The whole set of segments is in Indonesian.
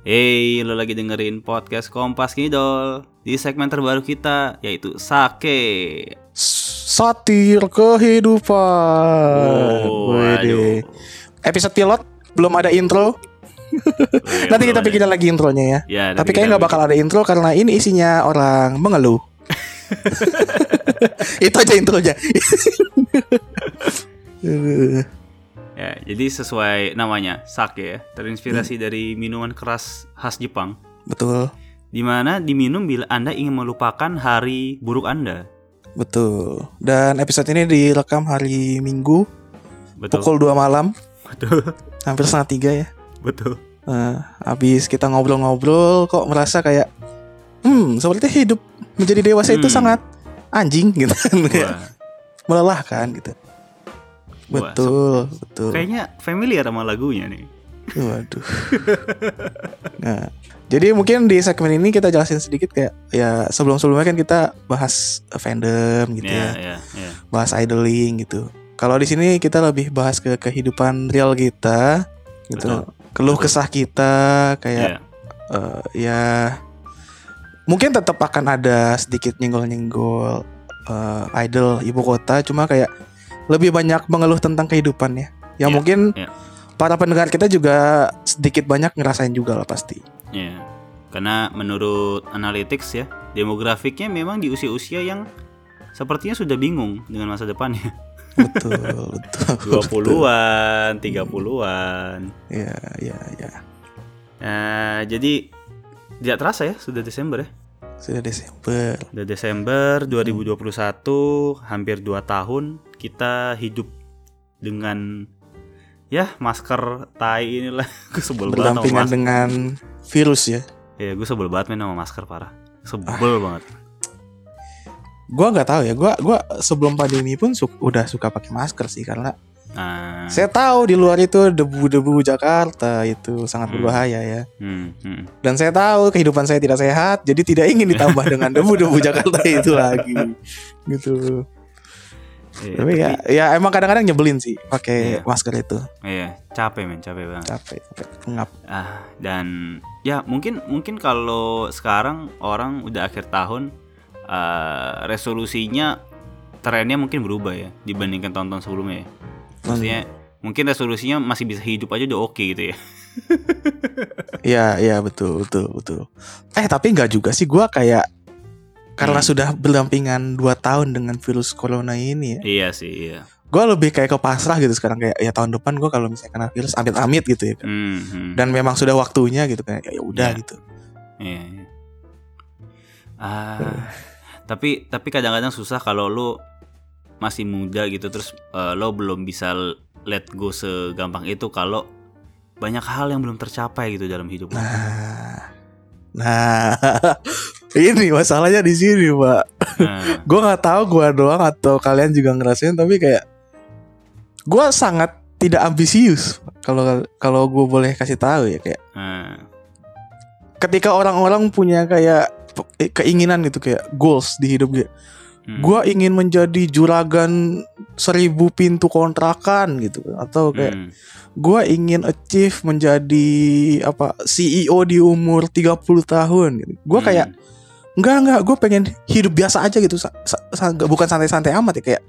Hey, lo lagi dengerin podcast Kompas Kidol di segmen terbaru kita yaitu Sake. Satir kehidupan. Oh, aduh. Episode pilot belum ada intro. Nanti kita pikirin lagi intronya ya. Ya, Tapi kayaknya nggak bakal ada intro karena ini isinya orang mengeluh. Itu aja intronya. Ya, jadi sesuai namanya Sake ya, terinspirasi Hmm. dari minuman keras khas Jepang. betul, Di mana diminum bila Anda ingin melupakan hari buruk Anda. betul. Dan episode ini direkam hari Minggu Betul. pukul 2 malam, Betul. hampir setengah tiga ya. Betul. Eh, habis kita ngobrol-ngobrol kok merasa kayak hmm seperti hidup menjadi dewasa itu Hmm. sangat anjing gitu kan melelahkan gitu Wah, betul betul kayaknya familiar sama lagunya nih. waduh nah jadi mungkin di segmen ini kita jelasin sedikit kayak ya sebelum sebelumnya kan kita bahas fandom gitu Ya, ya ya, ya. bahas idling gitu kalau di sini kita lebih bahas ke kehidupan real kita gitu Betul. keluh Betul. kesah kita kayak Ya. eh, ya mungkin tetap akan ada sedikit nyenggol-nyenggol eh, idol ibu kota cuma kayak lebih banyak mengeluh tentang kehidupan ya Ya, yang mungkin ya. para pendengar kita juga sedikit banyak ngerasain juga lah pasti Ya, karena menurut analytics ya, demografiknya memang di usia-usia yang sepertinya sudah bingung dengan masa depannya. betul betul 20-an, 30-an. ya ya ya Nah, jadi tidak terasa ya sudah Desember ya. sudah Desember Sudah Desember 2021, hampir 2 tahun kita hidup dengan ya masker tai inilah. Gue sebel banget sama masker. dengan virus ya Ya, gue sebel banget main sama masker parah. Sebel Ah. banget. gua nggak tahu ya gua gua sebelum pandemi pun su- udah suka pakai masker sih karena Nah, saya tahu di luar itu debu-debu Jakarta itu sangat Hmm. berbahaya ya hmm, hmm. Dan saya tahu kehidupan saya tidak sehat, jadi tidak ingin ditambah dengan debu-debu Jakarta itu lagi. Gitu. Iya, Tapi ya, ya emang kadang-kadang nyebelin sih Iya. pakai masker itu. Iya, capek men, capek banget. Capek, capek, pengap. Ah, dan ya mungkin mungkin kalau sekarang orang udah akhir tahun eh, resolusinya trennya mungkin berubah ya dibandingkan tahun-tahun sebelumnya ya. Maksudnya mungkin resolusinya masih bisa hidup aja udah oke gitu ya. Iya, iya betul, betul, betul. Eh tapi nggak juga sih gua kayak karena Hmm. sudah berdampingan 2 tahun dengan virus corona ini ya. iya sih, iya. Gue lebih kayak ke pasrah gitu sekarang kayak ya tahun depan gua kalau misalnya kena virus amit-amit gitu ya. Hmm, hmm. Dan memang sudah waktunya gitu kayak ya udah Iya. gitu. Iya. iya. Ah, tapi tapi kadang-kadang susah kalau lu masih muda gitu terus eh, lo belum bisa let go segampang itu kalau banyak hal yang belum tercapai gitu dalam hidup. lo. Nah, nah, ini masalahnya di sini, Pak. Nah, gue nggak tahu gue doang atau kalian juga ngerasain tapi kayak gue sangat tidak ambisius kalau kalau gue boleh kasih tahu ya kayak nah, ketika orang-orang punya kayak keinginan gitu kayak goals di hidup gue hmm, gue ingin menjadi juragan seribu pintu kontrakan gitu atau kayak hmm, gue ingin achieve menjadi apa CEO di umur 30 tahun gitu. Gue hmm, kayak Enggak enggak, gue pengen hidup biasa aja gitu, sa- sa- bukan santai-santai amat ya kayak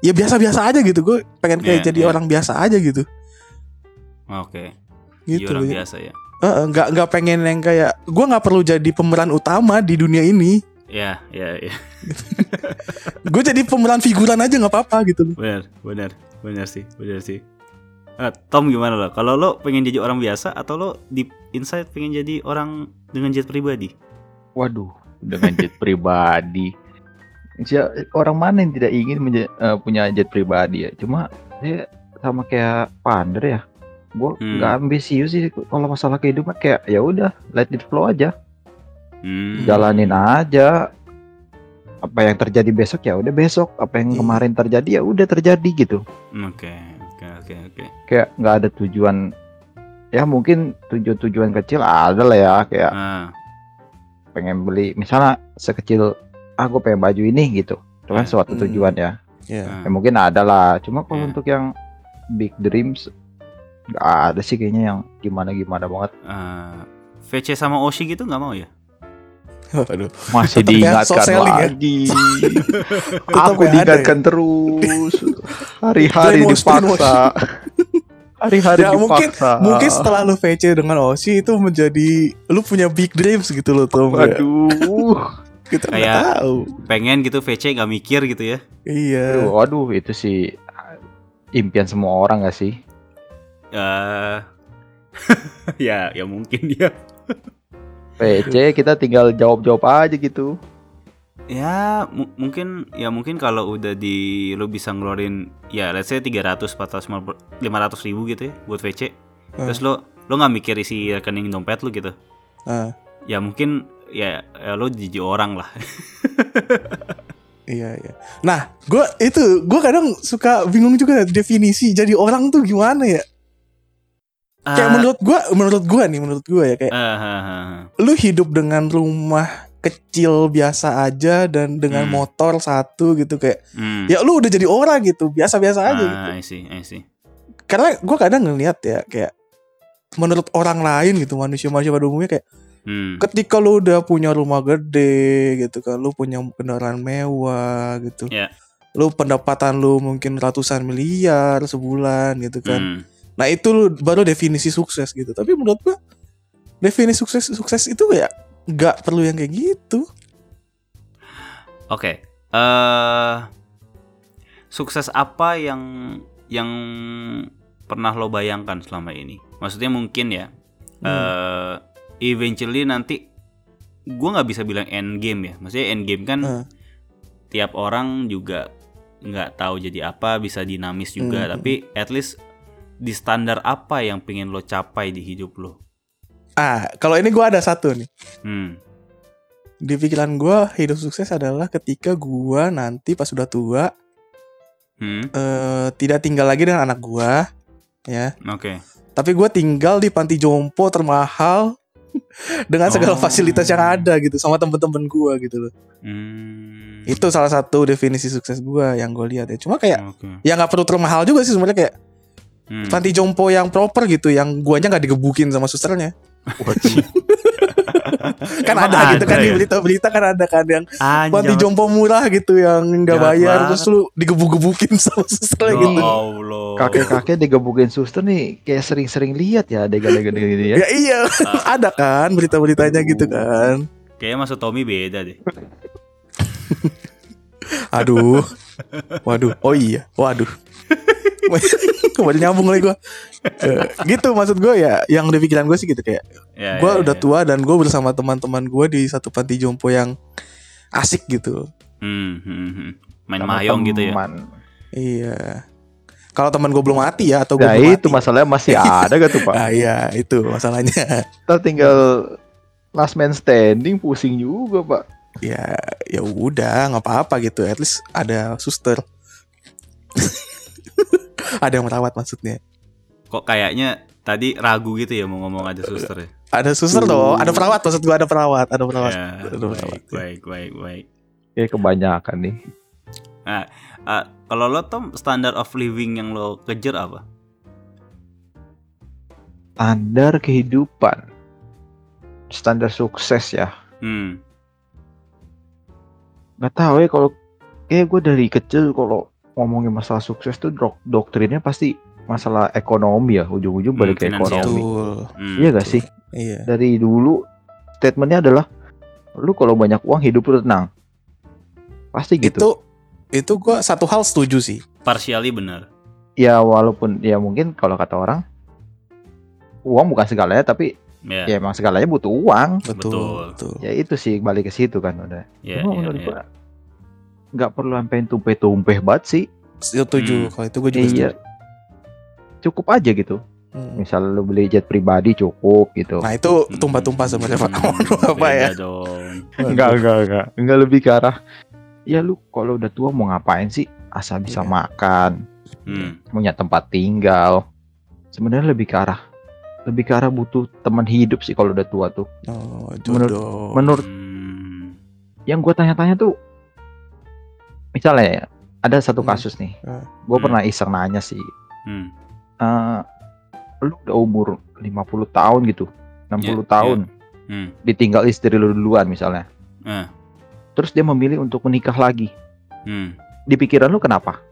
ya biasa-biasa aja gitu, gue pengen kayak Iya, jadi iya. orang biasa aja gitu, oke, gitu. Jadi orang ya. biasa ya. Heeh, nggak nggak pengen yang kayak gue nggak perlu jadi pemeran utama di dunia ini, Ya, ya, ya. gue jadi pemeran figuran aja nggak apa-apa gitu. Benar, benar, benar sih, benar sih. Eh, Tom gimana lo? Kalau lo pengen jadi orang biasa atau lo deep inside pengen jadi orang dengan jet pribadi? Waduh, dengan jet pribadi. Orang mana yang tidak ingin menja- eh, punya jet pribadi ya? Cuma saya sama kayak Pander ya. Gue Hmm. nggak ambisius sih kalau masalah kehidupan kayak ya udah let it flow aja, Hmm. jalanin aja. Apa yang terjadi besok ya udah besok. Apa yang Iya. kemarin terjadi ya udah terjadi gitu. Oke, oke, oke, oke. Kayak nggak ada tujuan. Ya mungkin tujuan-tujuan kecil ada lah ya kayak Ah, pengen beli misalnya sekecil ah gue pengen baju ini gitu itu kan Hmm. suatu Hmm. tujuan ya Ya. Nah, Ya mungkin ada lah. Cuma kalau Iya. untuk yang big dreams nggak ada sih kayaknya yang gimana gimana banget. eh, VC sama Oshi gitu nggak mau ya? Waduh. Masih ya, diingatkan ya. lagi. Aku ya ada diingatkan terus. Hari-hari dipaksa. Hari-hari Ya, mungkin- dipaksa. Mungkin setelah lu VC dengan Oshi itu menjadi lu punya big dreams gitu loh tuh. Waduh. Kita nggak Kayak- tahu. Pengen gitu VC nggak mikir gitu ya? Iya. Aduh, Waduh, itu sih impian semua orang gak sih? eh ya, ya mungkin ya. PC kita tinggal jawab-jawab aja gitu. Ya mu- mungkin ya mungkin kalau udah di lo bisa ngeluarin ya let's say 300 400 500 ribu gitu ya buat VC terus lo lo nggak mikir isi rekening dompet lo gitu Ah, ya mungkin ya, ya lo jijik orang lah iya iya. Nah, gua itu gua kadang suka bingung juga definisi jadi orang tuh gimana ya? Kayak Ah, menurut gua menurut gua nih menurut gua ya kayak ah, ah, ah, ah. lu hidup dengan rumah kecil biasa aja dan dengan Hmm. motor satu gitu kayak Hmm. ya lu udah jadi orang gitu biasa-biasa aja gitu. ah, I see, I see. Karena gua kadang ngeliat ya kayak menurut orang lain gitu manusia-manusia pada umumnya kayak Hmm. ketika lu udah punya rumah gede gitu kan lu punya kendaraan mewah gitu Ya. lu pendapatan lu mungkin ratusan miliar sebulan gitu kan Hmm. nah itu lu baru definisi sukses gitu tapi menurut gua definisi sukses sukses itu ya nggak perlu yang kayak gitu Oke. eh sukses apa yang yang pernah lo bayangkan selama ini? Maksudnya mungkin ya. eh eventually nanti gua nggak bisa bilang end game ya. Maksudnya end game kan Hmm. tiap orang juga nggak tahu jadi apa, bisa dinamis juga. Hmm. Tapi at least di standar apa yang pengen lo capai di hidup lo? Ah kalau ini gua ada satu nih Hmm. di pikiran gua hidup sukses adalah ketika gua nanti pas sudah tua Hmm. eh, tidak tinggal lagi dengan anak gua ya Oke. tapi gue tinggal di panti jompo termahal dengan segala Oh. fasilitas yang ada gitu sama temen-temen gue gitu loh Hmm. itu salah satu definisi sukses gue yang gue lihat ya cuma kayak Oke. ya nggak perlu termahal juga sih sebenarnya kayak Hmm. panti jompo yang proper gitu yang guanya nggak digebukin sama susternya kan Emang ada, gitu kan di ya? berita-berita kan ada kan yang Anjing, panti jompo murah gitu yang nggak bayar banget. terus lu digebuk-gebukin sama susternya Ya gitu Allah. Kakek-kakek digebukin suster nih kayak sering-sering lihat ya adegan-adegan gini ya. ya iya ada kan berita-beritanya gitu kan Kayaknya masuk Tommy beda deh. Aduh. Waduh. Oh iya. Waduh. Kembali nyambung lagi gue. gitu maksud gue ya. Yang di pikiran gue sih gitu kayak. Ya, gue ya, udah ya. tua dan gue bersama teman-teman gue di satu panti jompo yang asik gitu. Hmm, hmm, hmm. Main Sama mayong gitu ya. teman. Iya. Kalau teman gue belum mati ya atau gue Nah belum itu mati. masalahnya masih ada gak tuh pak? Ah iya itu masalahnya. Kita tinggal last man standing pusing juga pak. ya ya udah nggak apa-apa gitu. At least ada suster. ada yang merawat maksudnya. Kok kayaknya tadi ragu gitu ya mau ngomong ada suster ya. Ada suster dong. Ada perawat maksud gue ada perawat. Ada perawat. Ya, Ada perawat. baik, baik, baik, baik. Kayak kebanyakan nih. Ah, kalau lo Tom standard of living yang lo kejar apa? Standar kehidupan. Standar sukses ya. Hmm. Gak tahu ya kalau kayak gue dari kecil kalau ngomongin masalah sukses tuh dok doktrinnya pasti masalah ekonomi ya ujung-ujung Hmm, balik ke finansial. ekonomi. Hmm. Iya gak sih? Iya. Dari dulu statementnya adalah lu kalau banyak uang hidup lu tenang. Pasti gitu. Itu itu gua satu hal setuju sih. Partially benar. Ya walaupun ya mungkin kalau kata orang uang bukan segalanya tapi Ya, ya emang segalanya butuh uang. Betul. Betul. Betul. Ya itu sih balik ke situ kan udah. ya, Cuma menurut ya. gua nggak perlu sampai tumpeh-tumpeh banget sih. Setuju. Hmm. Kalau itu gue juga Iya. setuju. Cukup aja gitu. Hmm. Misal lu beli jet pribadi cukup gitu. Nah itu tumpah-tumpah sebenarnya Pak. Hmm, apa ya? dong. enggak enggak enggak. Enggak lebih ke arah ya lu kalau udah tua mau ngapain sih? Asal bisa Iya. makan, Hmm. punya tempat tinggal. Sebenarnya lebih ke arah lebih ke arah butuh teman hidup sih kalau udah tua tuh. Oh, Menurut- jodoh. Menurut Hmm. yang gue tanya-tanya tuh misalnya ya ada satu Hmm. kasus nih. Hmm. Gue Hmm. pernah iseng nanya sih. Hmm. eh lu udah umur 50 tahun gitu, 60 Iya, tahun, Hmm. ditinggal istri lu duluan misalnya. Eh. Terus dia memilih untuk menikah lagi. Hmm. Di pikiran lu kenapa?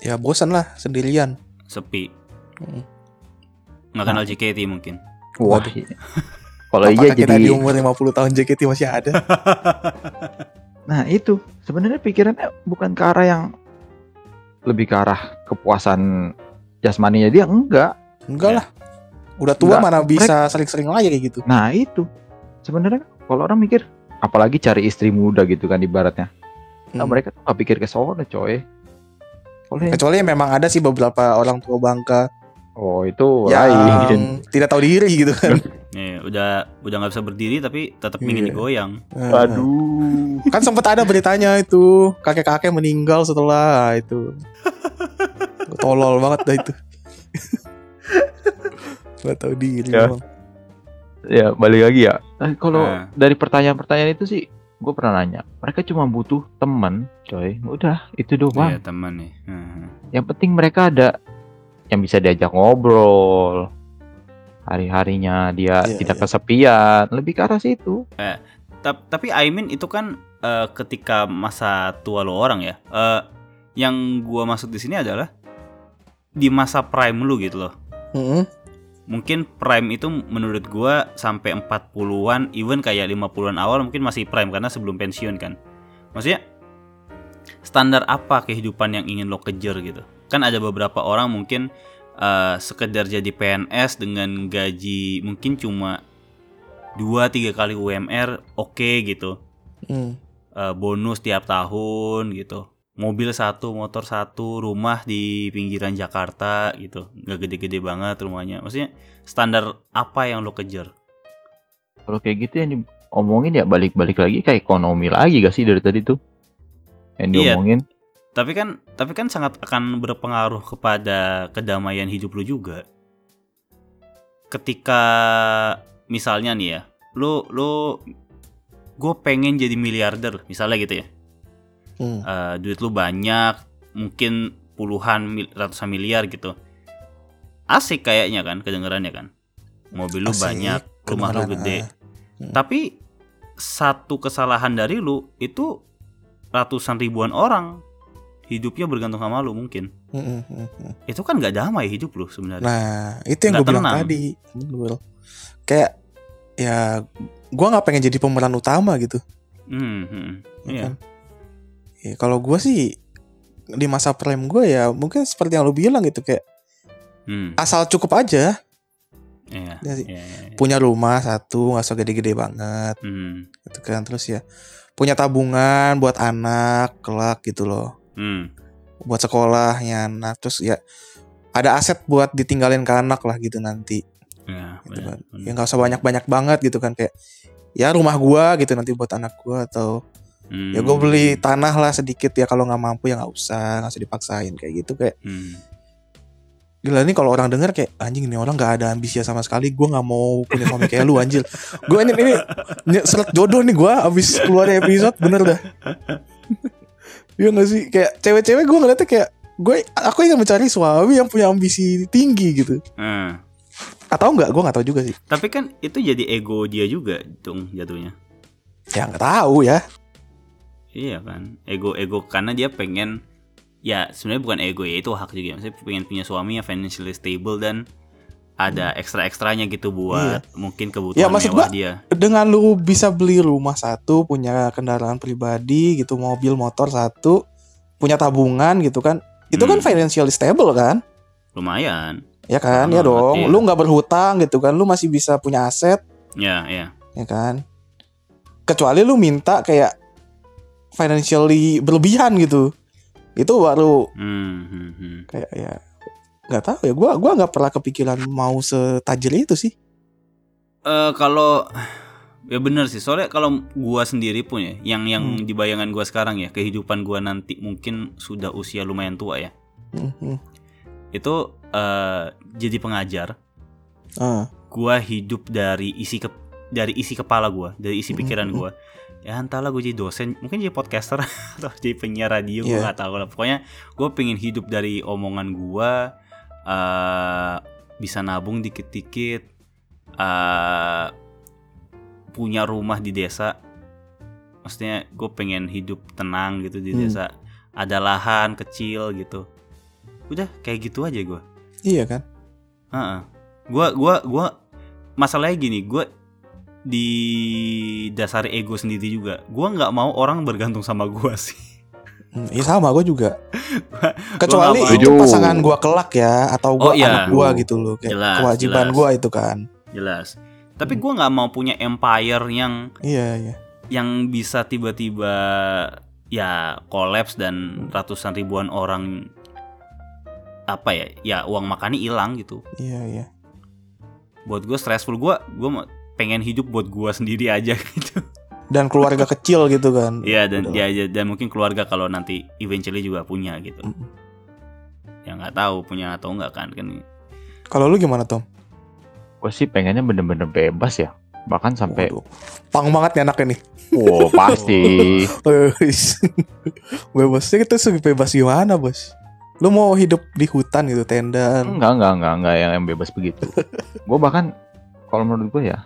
Ya bosan lah sendirian. Sepi. Hmm. Nggak kenal JKT mungkin. Wah. Waduh. iya. Kalau iya jadi di umur 50 tahun JKT masih ada? Nah itu sebenarnya pikirannya bukan ke arah yang lebih ke arah kepuasan jasmaninya dia enggak. Enggak Ya. lah. Udah tua Enggak. mana bisa sering-sering lagi kayak gitu. Nah itu sebenarnya kalau orang mikir apalagi cari istri muda gitu kan ibaratnya. Nah Hmm. mereka tuh nggak pikir ke sono coy. Oleh Kecuali memang ada sih beberapa orang tua bangka oh itu yang lain. tidak tahu diri gitu kan. Nih, udah udah nggak bisa berdiri tapi tetap ingin Iya. digoyang. Aduh. Kan sempat ada beritanya itu kakek-kakek meninggal setelah itu. Tolol banget dah itu. Gak tahu diri Ya. ya balik lagi ya. Eh, kalau Nah. dari pertanyaan-pertanyaan itu sih gue pernah nanya. Mereka cuma butuh teman, coy. Udah itu doang. Iya, teman nih. Hmm. Yang penting mereka ada yang bisa diajak ngobrol. Hari-harinya dia Iya, tidak iya. kesepian. Lebih ke arah situ. Tap- tapi I mean itu kan eh, ketika masa tua lo orang ya. Eh, yang gua maksud di sini adalah di masa prime lu gitu loh. Mm-mm. Mungkin prime itu menurut gua sampai 40-an, even kayak 50-an awal mungkin masih prime karena sebelum pensiun kan. Maksudnya standar apa kehidupan yang ingin lo kejar gitu. Kan ada beberapa orang mungkin eh, sekedar jadi PNS dengan gaji mungkin cuma 2-3 kali UMR oke gitu. Mm. Eh, bonus tiap tahun gitu. Mobil satu, motor satu, rumah di pinggiran Jakarta gitu. Nggak gede-gede banget rumahnya. Maksudnya standar apa yang lo kejar? Kalau kayak gitu yang diomongin ya balik-balik lagi ke ekonomi lagi gak sih dari tadi tuh? Yang Iya. diomongin. Tapi kan tapi kan sangat akan berpengaruh kepada kedamaian hidup lu juga. Ketika misalnya nih ya, lu lu gue pengen jadi miliarder misalnya gitu ya. Mm. Eh, duit lu banyak, mungkin puluhan mil- ratusan miliar gitu. Asik kayaknya kan kedengerannya kan. Mobil lu Asik, banyak, rumah lu gede. ah. Hmm. Tapi satu kesalahan dari lu itu ratusan ribuan orang hidupnya bergantung sama lu mungkin. Mm-mm, mm-mm. Itu kan nggak damai hidup lu sebenarnya. Nah, itu yang gue bilang tadi. Betul. Kayak ya gua nggak pengen jadi pemeran utama gitu. Hmm, hmm, ya Iya. kan? Ya, kalau gua sih di masa prime gue ya mungkin seperti yang lu bilang gitu kayak Hmm, asal cukup aja iya. Ya punya rumah satu nggak usah gede-gede banget Hmm, gitu kan terus ya punya tabungan buat anak kelak gitu loh hmm, buat sekolahnya anak terus ya ada aset buat ditinggalin ke anak lah gitu nanti. Iya, gitu kan. benar. ya nggak usah banyak-banyak banget gitu kan kayak ya rumah gua gitu nanti buat anak gua atau Hmm, ya gue beli tanah lah sedikit ya kalau nggak mampu ya nggak usah nggak usah dipaksain kayak gitu kayak. Hmm. gila nih kalau orang denger kayak anjing nih orang nggak ada ambisi sama sekali gue nggak mau punya suami kayak lu anjir gue ini ini ini seret jodoh nih gue abis keluar episode bener dah Iya gak sih kayak cewek-cewek gue ngeliatnya kayak gue aku ingin mencari suami yang punya ambisi tinggi gitu Hmm. atau enggak gue nggak tahu juga sih Tapi kan itu jadi ego dia juga dong jatuhnya. ya nggak tahu ya Iya kan, ego-ego karena dia pengen ya sebenarnya bukan ego ya itu hak juga. Maksudnya pengen punya suami yang financially stable dan ada ekstra-ekstranya gitu buat mungkin kebutuhan Hmm. Ya, maksud mewah gua- dia. dengan lu bisa beli rumah satu punya kendaraan pribadi gitu mobil motor satu punya tabungan gitu kan itu kan Hmm. financially stable kan Lumayan. ya kan Banget, ya dong iya. lu nggak berhutang gitu kan lu masih bisa punya aset Ya, ya. ya kan kecuali lu minta kayak financially berlebihan gitu itu baru Hmm, hmm, hmm. kayak ya nggak tahu ya gua gua nggak pernah kepikiran mau setajir itu sih Eh, kalau ya bener sih soalnya kalau gua sendiri pun ya yang yang Hmm. di bayangan gua sekarang ya kehidupan gua nanti mungkin sudah usia lumayan tua ya Hmm, hmm. itu eh, jadi pengajar Ah, gua hidup dari isi ke dari isi kepala gua dari isi Hmm, pikiran hmm. gua ya entahlah gue jadi dosen mungkin jadi podcaster atau jadi penyiar radio gue Iya. nggak tahu lah pokoknya gue pengen hidup dari omongan gue eh bisa nabung dikit-dikit eh punya rumah di desa maksudnya gue pengen hidup tenang gitu di Hmm. desa ada lahan kecil gitu udah kayak gitu aja gue Iya kan? Heeh. Gua gua gua masalahnya gini, gua di dasar ego sendiri juga. Gua nggak mau orang bergantung sama gua sih. Hmm, Iya sama gue juga. Kecuali nggak itu pasangan gue kelak ya atau gue Oh, iya. anak gue gitu loh kayak Jelas, kewajiban gue itu kan. Jelas. Tapi gua nggak mau punya empire yang Iya iya. yang bisa tiba-tiba ya kolaps dan ratusan ribuan orang apa ya ya uang makannya hilang gitu Iya iya. buat gue stressful gue gue pengen hidup buat gue sendiri aja gitu Dan keluarga kecil gitu kan. Iya dan Udah. ya, ya, dan mungkin keluarga kalau nanti eventually juga punya gitu. Mm-mm. Ya nggak tahu punya atau enggak kan kan. Kalau lu gimana Tom? Gue sih pengennya bener-bener bebas ya. Bahkan sampai, Waduh. Pang banget nih anaknya nih. wow pasti. Wis. Bebasnya kita bebas gimana bos? Lu mau hidup di hutan gitu tenda? Enggak, enggak, enggak, enggak yang, yang bebas begitu. gue bahkan kalau menurut gue ya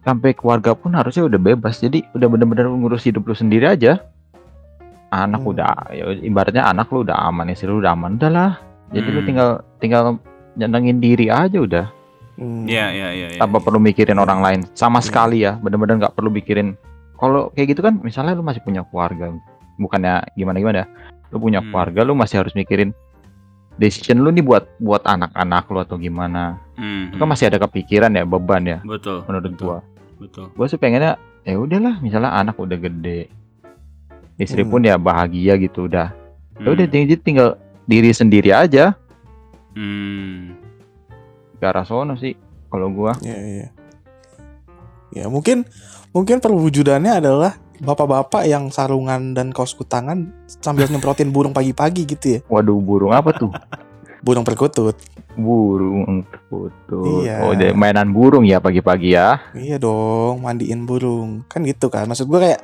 sampai keluarga pun harusnya udah bebas. Jadi udah bener-bener ngurus hidup lu sendiri aja. Anak Hmm. udah ya ibaratnya anak lu udah aman, istri lu udah aman, udah lah. Jadi lu Hmm. tinggal tinggal nyenengin diri aja udah Hmm. Iya iya iya. iya. tanpa perlu mikirin orang lain sama Iya. sekali ya bener-bener nggak perlu mikirin kalau kayak gitu kan misalnya lu masih punya keluarga bukannya gimana gimana lu punya Hmm. keluarga lu masih harus mikirin decision lu nih buat buat anak-anak lu atau gimana Hmm, itu kan hmm. masih ada kepikiran ya beban ya betul. menurut betul, gua Betul. gua sih pengennya ya udahlah misalnya anak udah gede istri Hmm. pun ya bahagia gitu udah ya udah Hmm. tinggal tinggal diri sendiri aja Hmm. ke arah sono sih kalau gua Iya iya. Ya mungkin mungkin perwujudannya adalah bapak-bapak yang sarungan dan kaos kutangan sambil nyemprotin burung pagi-pagi gitu ya. waduh burung apa tuh Burung perkutut. burung terputus Iya. oh deh mainan burung ya pagi-pagi ya Iya dong, mandiin burung. Kan gitu kan. Maksud gue kayak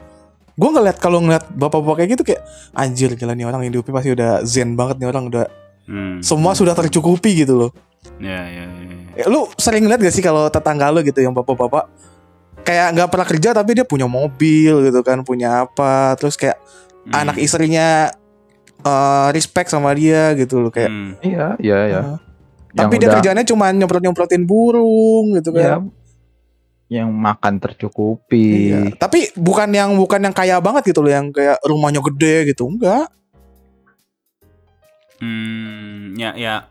gue ngeliat kalau ngeliat bapak-bapak kayak gitu kayak anjir gila nih orang hidupnya pasti udah zen banget nih orang udah Hmm. semua sudah tercukupi gitu loh. Ya ya ya. ya. Eh, lu sering ngeliat gak sih kalau tetangga lu gitu yang bapak-bapak kayak nggak pernah kerja tapi dia punya mobil gitu kan, punya apa, terus kayak Hmm. anak istrinya eh, respect sama dia gitu loh kayak. Hmm. iya iya ya eh, tapi dia kerjanya cuma nyemprot-nyemprotin burung gitu ya, kan. yang makan tercukupi Iya. Tapi bukan yang bukan yang kaya banget gitu loh, yang kayak rumahnya gede gitu, enggak. Hmm, ya ya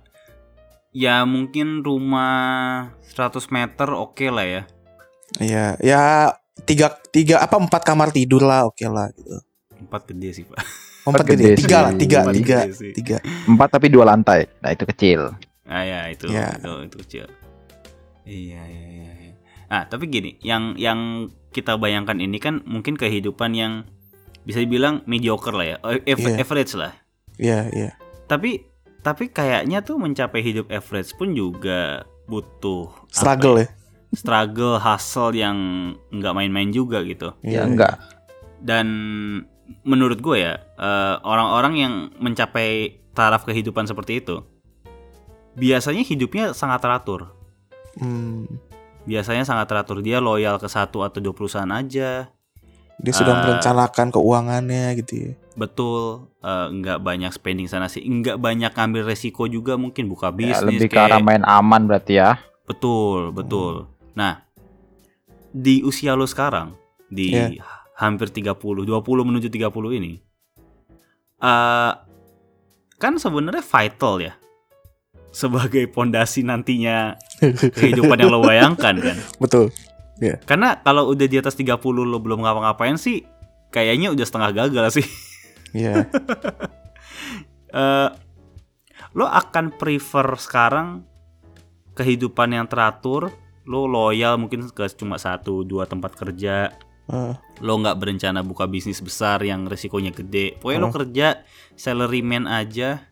ya mungkin rumah 100 meter oke lah ya. Iya, ya tiga tiga apa empat kamar tidur lah, oke lah gitu. Empat gede sih pak. Empat gede, gede tiga lah, tiga, Empat tiga, tiga. empat tapi dua lantai nah itu kecil Ah ya itu Ya. itu itu kecil. Iya iya iya. iya. Nah tapi gini, yang yang kita bayangkan ini kan mungkin kehidupan yang bisa dibilang mediocre lah ya, eh, Iya. average lah. Iya, iya. Tapi tapi kayaknya tuh mencapai hidup average pun juga butuh Struggle ya. struggle, hustle yang nggak main-main juga gitu. ya Iya, enggak Dan menurut gue ya eh, orang-orang yang mencapai taraf kehidupan seperti itu biasanya hidupnya sangat teratur. Hmm, biasanya sangat teratur. Dia loyal ke satu atau dua perusahaan aja. Dia sudah Eh, merencanakan keuangannya gitu ya. betul. Nggak banyak spending sana sih. Nggak banyak ngambil resiko juga mungkin buka ya, bisnis lebih ke kayak- arah main aman berarti ya. Betul betul. Nah di usia lo sekarang di Iya. Hampir 30 20 menuju 30 ini eh kan sebenarnya vital ya sebagai pondasi nantinya kehidupan yang lo bayangkan kan Betul. Karena kalau udah di atas 30 lo belum ngapa-ngapain sih kayaknya udah setengah gagal sih. Iya. Eh, lo akan prefer sekarang kehidupan yang teratur, lo loyal mungkin ke cuma satu dua tempat kerja, Eh, lo nggak berencana buka bisnis besar yang resikonya gede. Pokoknya lo Hmm. kerja salaryman aja,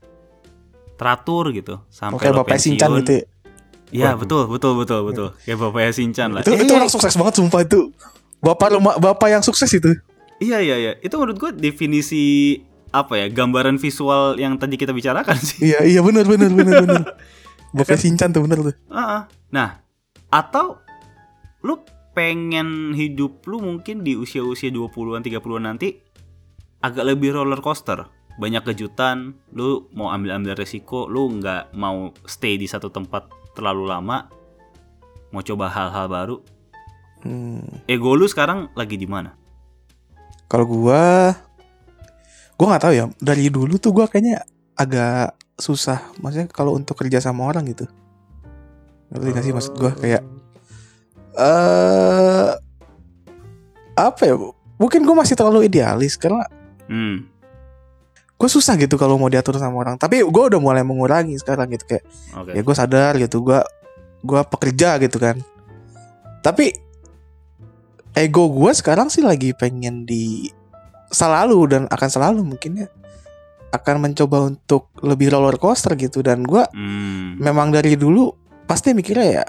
teratur gitu sampai Oke, lo Bapak pensiun. Gitu ya. Iya betul betul betul betul kayak bapaknya Shinchan lah. Itu, itu Eh, orang sukses banget sumpah itu. bapak rumah bapak yang sukses itu. Iya iya iya. Itu menurut gue definisi apa ya? Gambaran visual yang tadi kita bicarakan sih. Iya iya benar benar benar benar. Bapak Shinchan tuh bener tuh. Ah. Nah, atau lu pengen hidup lu mungkin di usia-usia 20-an 30-an nanti agak lebih roller coaster. Banyak kejutan, lu mau ambil-ambil resiko, lu nggak mau stay di satu tempat terlalu lama. Mau coba hal-hal baru. Hmm. Ego lu sekarang lagi di mana? Kalau gua gua nggak tahu ya. Dari dulu tuh gua kayaknya agak susah. Maksudnya kalau untuk kerja sama orang gitu. Ngerti gak sih maksud gua kayak eh apa ya? Mungkin gua masih terlalu idealis karena Hmm. gue susah gitu kalau mau diatur sama orang. Tapi gue udah mulai mengurangi sekarang gitu kayak Oke. ya gue sadar gitu gue gua pekerja gitu kan. Tapi ego gue sekarang sih lagi pengen di selalu dan akan selalu mungkin ya akan mencoba untuk lebih roller coaster gitu dan gue Hmm. memang dari dulu pasti mikirnya ya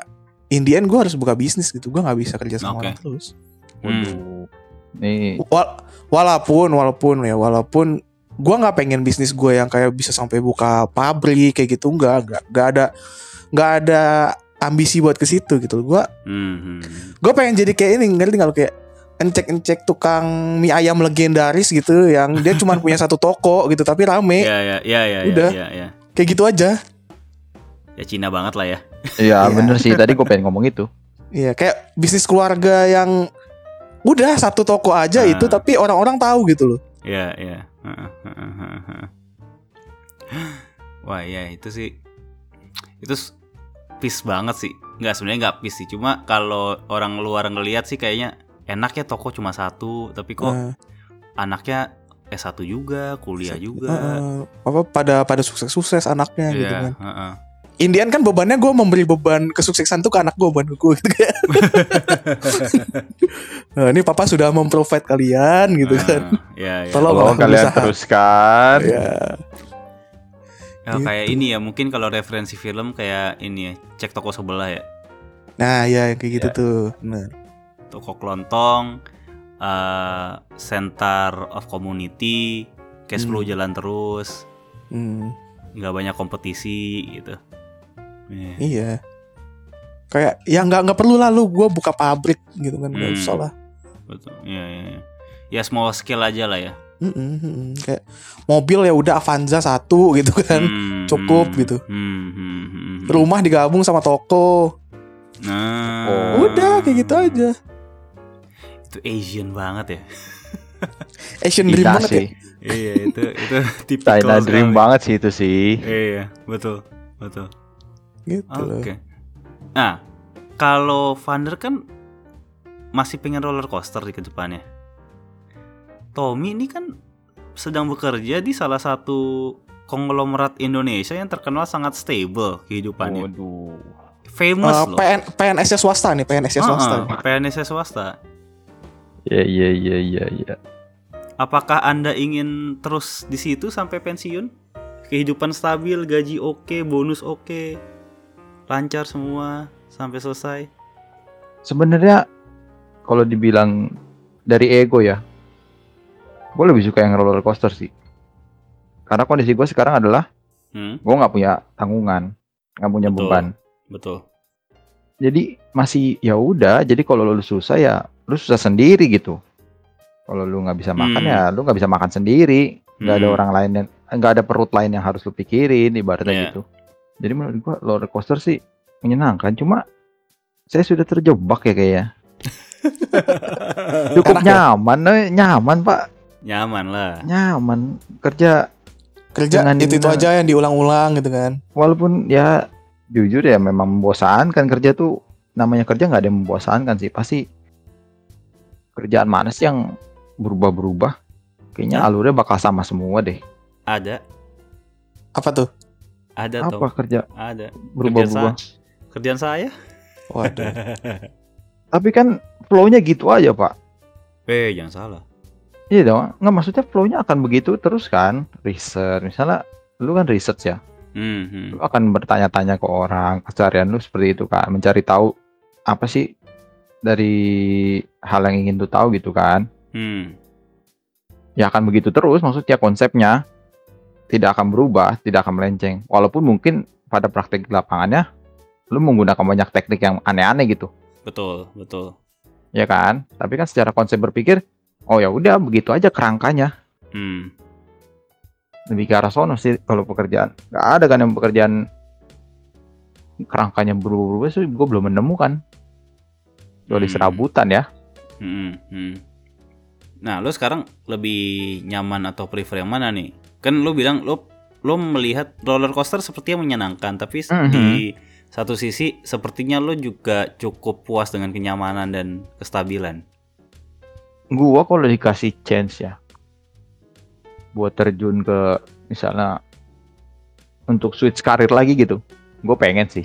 Indian gue harus buka bisnis gitu gue nggak bisa kerja sama Oke. orang terus. Nih, Wal- walaupun walaupun ya walaupun gue nggak pengen bisnis gue yang kayak bisa sampai buka pabrik kayak gitu nggak nggak nggak ada nggak ada ambisi buat ke situ gitu gue Hmm. hmm. gue pengen jadi kayak ini ngerti nggak lo kayak encek encek tukang mie ayam legendaris gitu yang dia cuma punya satu toko gitu tapi rame Ya ya ya ya. Udah. Ya, ya, kayak gitu aja ya Cina banget lah ya. iya Iya. bener sih. Tadi gue pengen ngomong itu. Iya kayak bisnis keluarga yang udah satu toko aja Ah. itu tapi orang-orang tahu gitu loh Ya, ya. Heeh, heeh, heeh, heeh. Wah, ya itu sih itu s- peace banget sih. Nggak sebenarnya nggak peace sih, cuma kalau orang luar ngelihat sih kayaknya enak ya toko cuma satu, tapi kok Nah, anaknya S1 juga, kuliah juga. eh, apa pada pada sukses-sukses anaknya Iya, gitu kan heeh. Indian kan bebannya gue memberi beban kesuksesan tuh ke anak gue bukan ke gue gitu kayak. nah, ini papa sudah memprovide kalian gitu kan. Ah, ya, ya. Tolong. Kalian berusaha. teruskan. Ya. Ya, kayak ini ya, mungkin kalau referensi film kayak ini ya, cek toko sebelah ya. Nah, ya kayak gitu Ya. tuh. Bener. toko kelontong, eh, center of community, cash flow Hmm. jalan terus, Hmm, nggak banyak kompetisi gitu. Iya. iya. Kayak ya nggak nggak perlu lah lu gue buka pabrik gitu kan nggak Hmm. usah lah. Betul. Iya, iya, iya. Ya small scale aja lah ya. Mm-mm, mm-mm. Kayak mobil ya udah Avanza satu gitu kan. Hmm, cukup hmm, gitu. hmm, hmm. Rumah digabung sama toko. Nah, Oh. Udah kayak gitu aja. Itu Asian banget ya. Asian dream Kita banget ya. sih. iya, itu itu tipikal China dream sekali. banget sih itu sih. Iya, betul. Betul. Gitu loh. Oke. Nah, kalau Vander kan masih pengen roller coaster di ke depannya. Tommy ini kan sedang bekerja di salah satu konglomerat Indonesia yang terkenal sangat stable kehidupannya. Waduh. Famous Eh, loh. PN, PNS swasta nya PNS swasta. Ah, PNS swasta. Ya iya iya iya iya. Apakah Anda ingin terus di situ sampai pensiun? Kehidupan stabil, gaji oke, bonus oke, lancar semua sampai selesai. Sebenarnya kalau dibilang dari ego ya, gue lebih suka yang roller coaster sih. Karena kondisi gue sekarang adalah Hmm, gue nggak punya tanggungan, nggak punya Betul. beban. betul. Jadi masih ya udah. Jadi kalau lu susah ya lu susah sendiri gitu. Kalau lu nggak bisa makan Hmm. ya lu nggak bisa makan sendiri. Nggak ada Hmm. orang lain yang nggak ada perut lain yang harus lu pikirin ibaratnya Iya. gitu. Jadi menurut gua roller coaster sih menyenangkan. Cuma saya sudah terjebak ya kayaknya. Cukup Enak ya? nyaman, eh, nyaman pak, Nyaman lah. nyaman kerja. Kerja Dengan itu itu aja yang diulang-ulang gitu kan. Walaupun ya jujur ya memang membosankan kerja tuh namanya kerja nggak ada yang membosankan sih pasti kerjaan mana sih yang berubah-berubah kayaknya Hah? alurnya bakal sama semua deh Ada, Apa tuh? Ada apa tuh. kerja Ada. berubah-berubah Kerjaan saya? Waduh. tapi kan flow-nya gitu aja pak Eh, jangan salah. iya dong nggak maksudnya flow-nya akan begitu terus kan research misalnya lu kan research ya Hmm, hmm. lu akan bertanya-tanya ke orang keseharian lu seperti itu kan mencari tahu apa sih dari hal yang ingin lu tahu gitu kan Hmm. ya akan begitu terus maksudnya konsepnya tidak akan berubah tidak akan melenceng walaupun mungkin pada praktek di lapangannya lu menggunakan banyak teknik yang aneh-aneh gitu Betul, betul. ya kan tapi kan secara konsep berpikir oh ya udah begitu aja kerangkanya Hmm. lebih ke arah sono sih kalau pekerjaan nggak ada kan yang pekerjaan kerangkanya berubah-ubah sih gue belum menemukan kecuali Hmm. serabutan ya Hmm, hmm. Nah, lo sekarang lebih nyaman atau prefer yang mana nih? Kan lo bilang lo lo melihat roller coaster sepertinya menyenangkan, tapi s- Mhm. di satu sisi sepertinya lo juga cukup puas dengan kenyamanan dan kestabilan. gua kalau dikasih chance ya buat terjun ke misalnya untuk switch karir lagi gitu gue pengen sih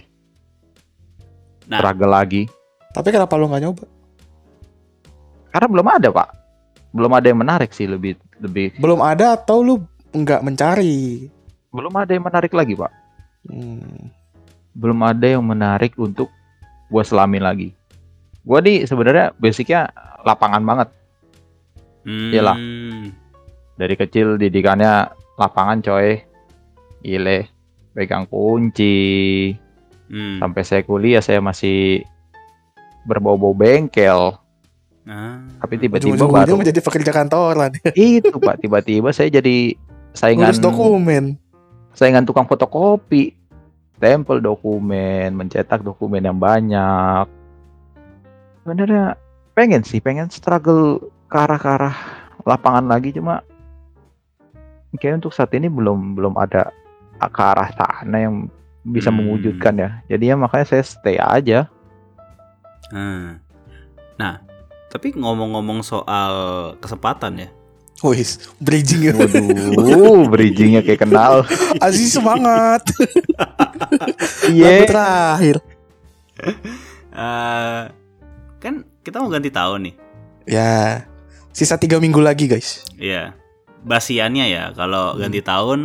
Nah. struggle lagi Tapi kenapa lu nggak nyoba? karena belum ada pak belum ada yang menarik sih lebih lebih Belum ada atau lu nggak mencari? belum ada yang menarik lagi pak Hmm. belum ada yang menarik untuk gua selami lagi gua nih sebenarnya basicnya lapangan banget Hmm. Iyalah. dari kecil didikannya lapangan coy gile pegang kunci Hmm. sampai saya kuliah saya masih berbau-bau bengkel Ah. tapi tiba-tiba baru menjadi pekerja kantoran. itu pak tiba-tiba saya jadi saingan Ngurus dokumen. saingan tukang fotokopi tempel dokumen mencetak dokumen yang banyak sebenarnya pengen sih pengen struggle ke arah ke arah lapangan lagi cuma kayak untuk saat ini belum belum ada ke arah sana yang bisa Hmm. mewujudkan ya jadinya makanya saya stay aja Ah. Nah, tapi ngomong-ngomong soal kesempatan ya. Wis, bridging ya. waduh bridgingnya kayak kenal Aziz semangat. iya Lagu terakhir. Eh, kan kita mau ganti tahun nih. Ya, sisa tiga minggu lagi guys. Iya. Basiannya ya kalau Hmm. ganti tahun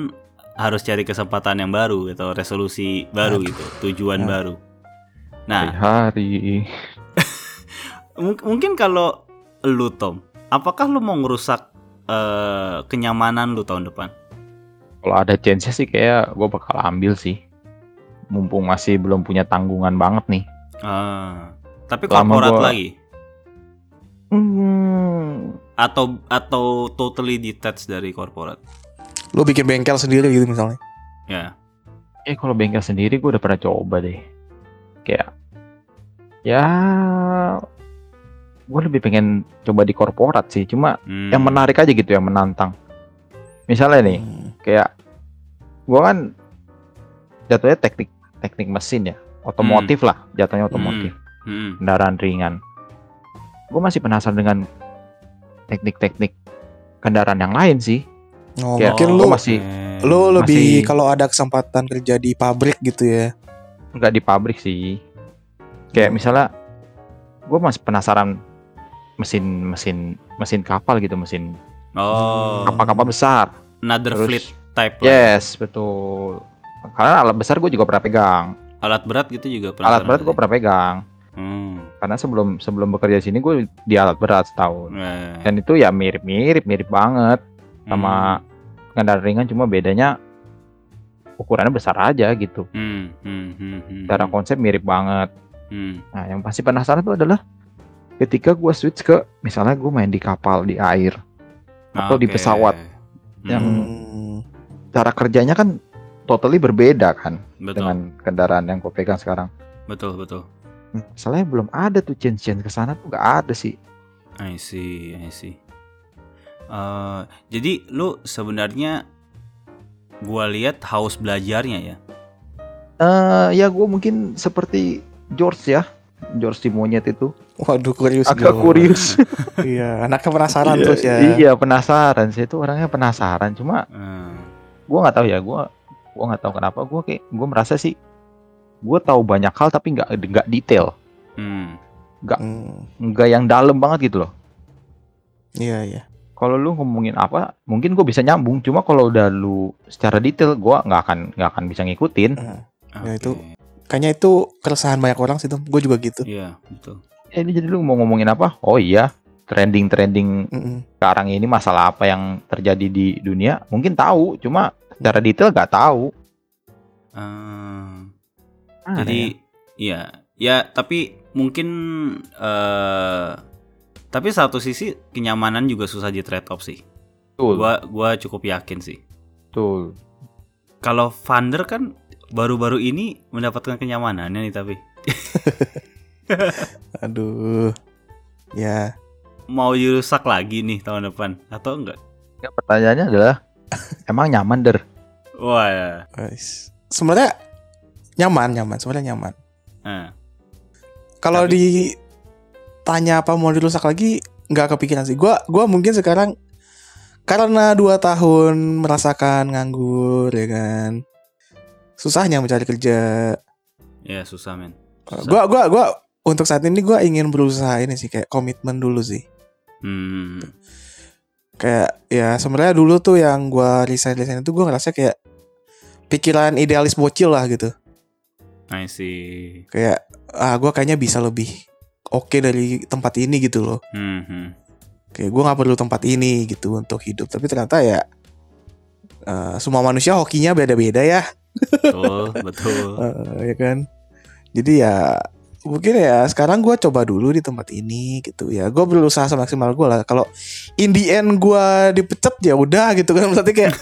harus cari kesempatan yang baru atau resolusi baru gitu, tujuan Hmm. baru. Nah, hari mung- mungkin kalau lu Tom, apakah lu mau ngerusak eh, kenyamanan lu tahun depan? kalau ada chance sih kayak gue bakal ambil sih mumpung masih belum punya tanggungan banget nih Ah, tapi korporat gua- lagi hmm, atau atau totally detached dari korporat? Lu bikin bengkel sendiri gitu misalnya. Ya. eh kalau bengkel sendiri gue udah pernah coba deh kayak ya gue lebih pengen coba di korporat sih cuma Hmm. yang menarik aja gitu yang menantang misalnya nih Hmm. kayak gue kan jatuhnya teknik teknik mesin ya otomotif lah jatuhnya otomotif Hmm. kendaraan ringan. Gue masih penasaran dengan teknik-teknik kendaraan yang lain sih. Oh, Kayak mungkin lu masih- lu lebih masih- kalau ada kesempatan kerja di pabrik gitu ya. Nggak di pabrik sih. Kayak Hmm. misalnya, gue masih penasaran mesin mesin mesin kapal gitu, mesin Oh, kapal-kapal besar. another Terus- fleet type lah. Yes, betul. Karena alat besar gue juga pernah pegang. Alat berat gitu juga pernah. Alat berat gue pernah pegang. Hmm. Karena sebelum sebelum bekerja di sini gue di alat berat setahun. eh, Dan itu ya mirip-mirip, mirip banget. sama kendaraan ringan cuma bedanya ukurannya besar aja gitu. Hmm, hmm, hmm, hmm, Cara hmm, konsep mirip banget. hmm. Nah, yang pasti penasaran itu adalah ketika gua switch ke misalnya gue main di kapal di air, Atau di Oke. pesawat. Hmm, Yang- Hmm. cara kerjanya kan totally berbeda kan betul, dengan kendaraan yang gue pegang sekarang. betul, betul. Masalahnya belum ada tuh chance-chance ke sana tuh gak ada sih. I see, I see. Eh, jadi lu sebenarnya gua lihat haus belajarnya ya. Eh ya gue mungkin seperti George ya, George si monyet itu Waduh kurius agak gua. kurius. Iya, anaknya penasaran Iya, terus ya. Iya penasaran sih itu orangnya penasaran cuma Hmm, gue nggak tahu ya gue gue nggak tahu kenapa gue kayak gue merasa sih gue tahu banyak hal tapi nggak nggak detail hmm, Hmm. nggak yang dalam banget gitu loh Iya, iya. kalau lu ngomongin apa mungkin gue bisa nyambung cuma kalau udah lu secara detail gue nggak akan nggak akan bisa ngikutin Hmm. oke. Ya, itu- Kayaknya itu keresahan banyak orang sih, Tom. Gue juga gitu. Iya, betul. Eh, ini jadi lu mau ngomongin apa? Oh iya, trending-trending Mm-mm. sekarang ini masalah apa yang terjadi di dunia mungkin tahu, cuma secara detail nggak tahu. Ah, Aneh jadi ya ya tapi mungkin eh tapi satu sisi kenyamanan juga susah di trade off sih. Betul, Gua gua cukup yakin sih. betul. Kalau Vander kan baru-baru ini mendapatkan kenyamanannya nih tapi Aduh. Ya. mau dirusak lagi nih tahun depan atau enggak? Ya, pertanyaannya adalah emang nyaman der? Wah, ya. guys. Sebenarnya nyaman, nyaman, sebenarnya nyaman. Nah, Kalau Tapi- ditanya apa mau dirusak lagi, nggak kepikiran sih. Gua, gua mungkin sekarang karena dua tahun merasakan nganggur, ya kan. Susahnya mencari kerja. ya susah men. Susah. Gua, gua, gua untuk saat ini gua ingin berusaha ini sih kayak komitmen dulu sih. Hmm. Kayak ya sebenarnya dulu tuh yang gua resign resign itu gua ngerasa kayak pikiran idealis bocil lah gitu. I see. Kayak ah gua kayaknya bisa lebih oke dari tempat ini gitu loh. Hmm, hmm. kayak gue nggak perlu tempat ini gitu untuk hidup tapi ternyata ya eh, semua manusia hokinya beda-beda ya Betul, betul. Eh, ya kan jadi ya mungkin ya sekarang gue coba dulu di tempat ini gitu ya gue berusaha semaksimal gue lah kalau in the end gue dipecat ya udah gitu kan berarti kayak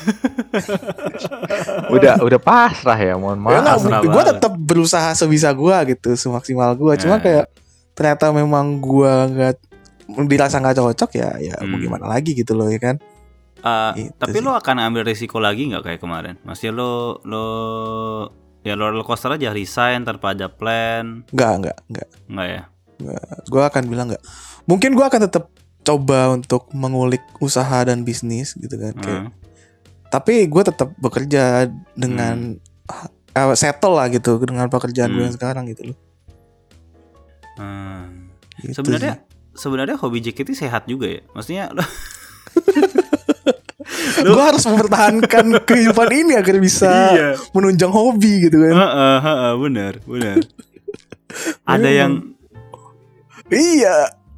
Udah udah pasrah ya, mohon ya maaf. pasrah gue tetap berusaha sebisa gue gitu semaksimal gue cuma Nah. kayak ternyata memang gue nggak dirasa nggak cocok ya ya mau Hmm. gimana lagi gitu loh ya kan Eh, Itu tapi sih. lo akan ambil risiko lagi nggak kayak kemarin? Maksudnya lo lo ya roller coaster aja resign tanpa ada plan, nggak nggak nggak nggak ya? gue akan bilang nggak mungkin gue akan tetap coba untuk mengulik usaha dan bisnis gitu kan kayak Hmm. tapi gue tetap bekerja dengan uh, settle lah gitu dengan pekerjaan gue Hmm. yang sekarang gitu loh Hmm. Gitu Sebenarnya sebenarnya hobi JKT sehat juga ya. Maksudnya lo gue harus mempertahankan kehidupan ini agar bisa Iya. menunjang hobi gitu kan Heeh, heeh, benar, benar. Ada Memang. yang iya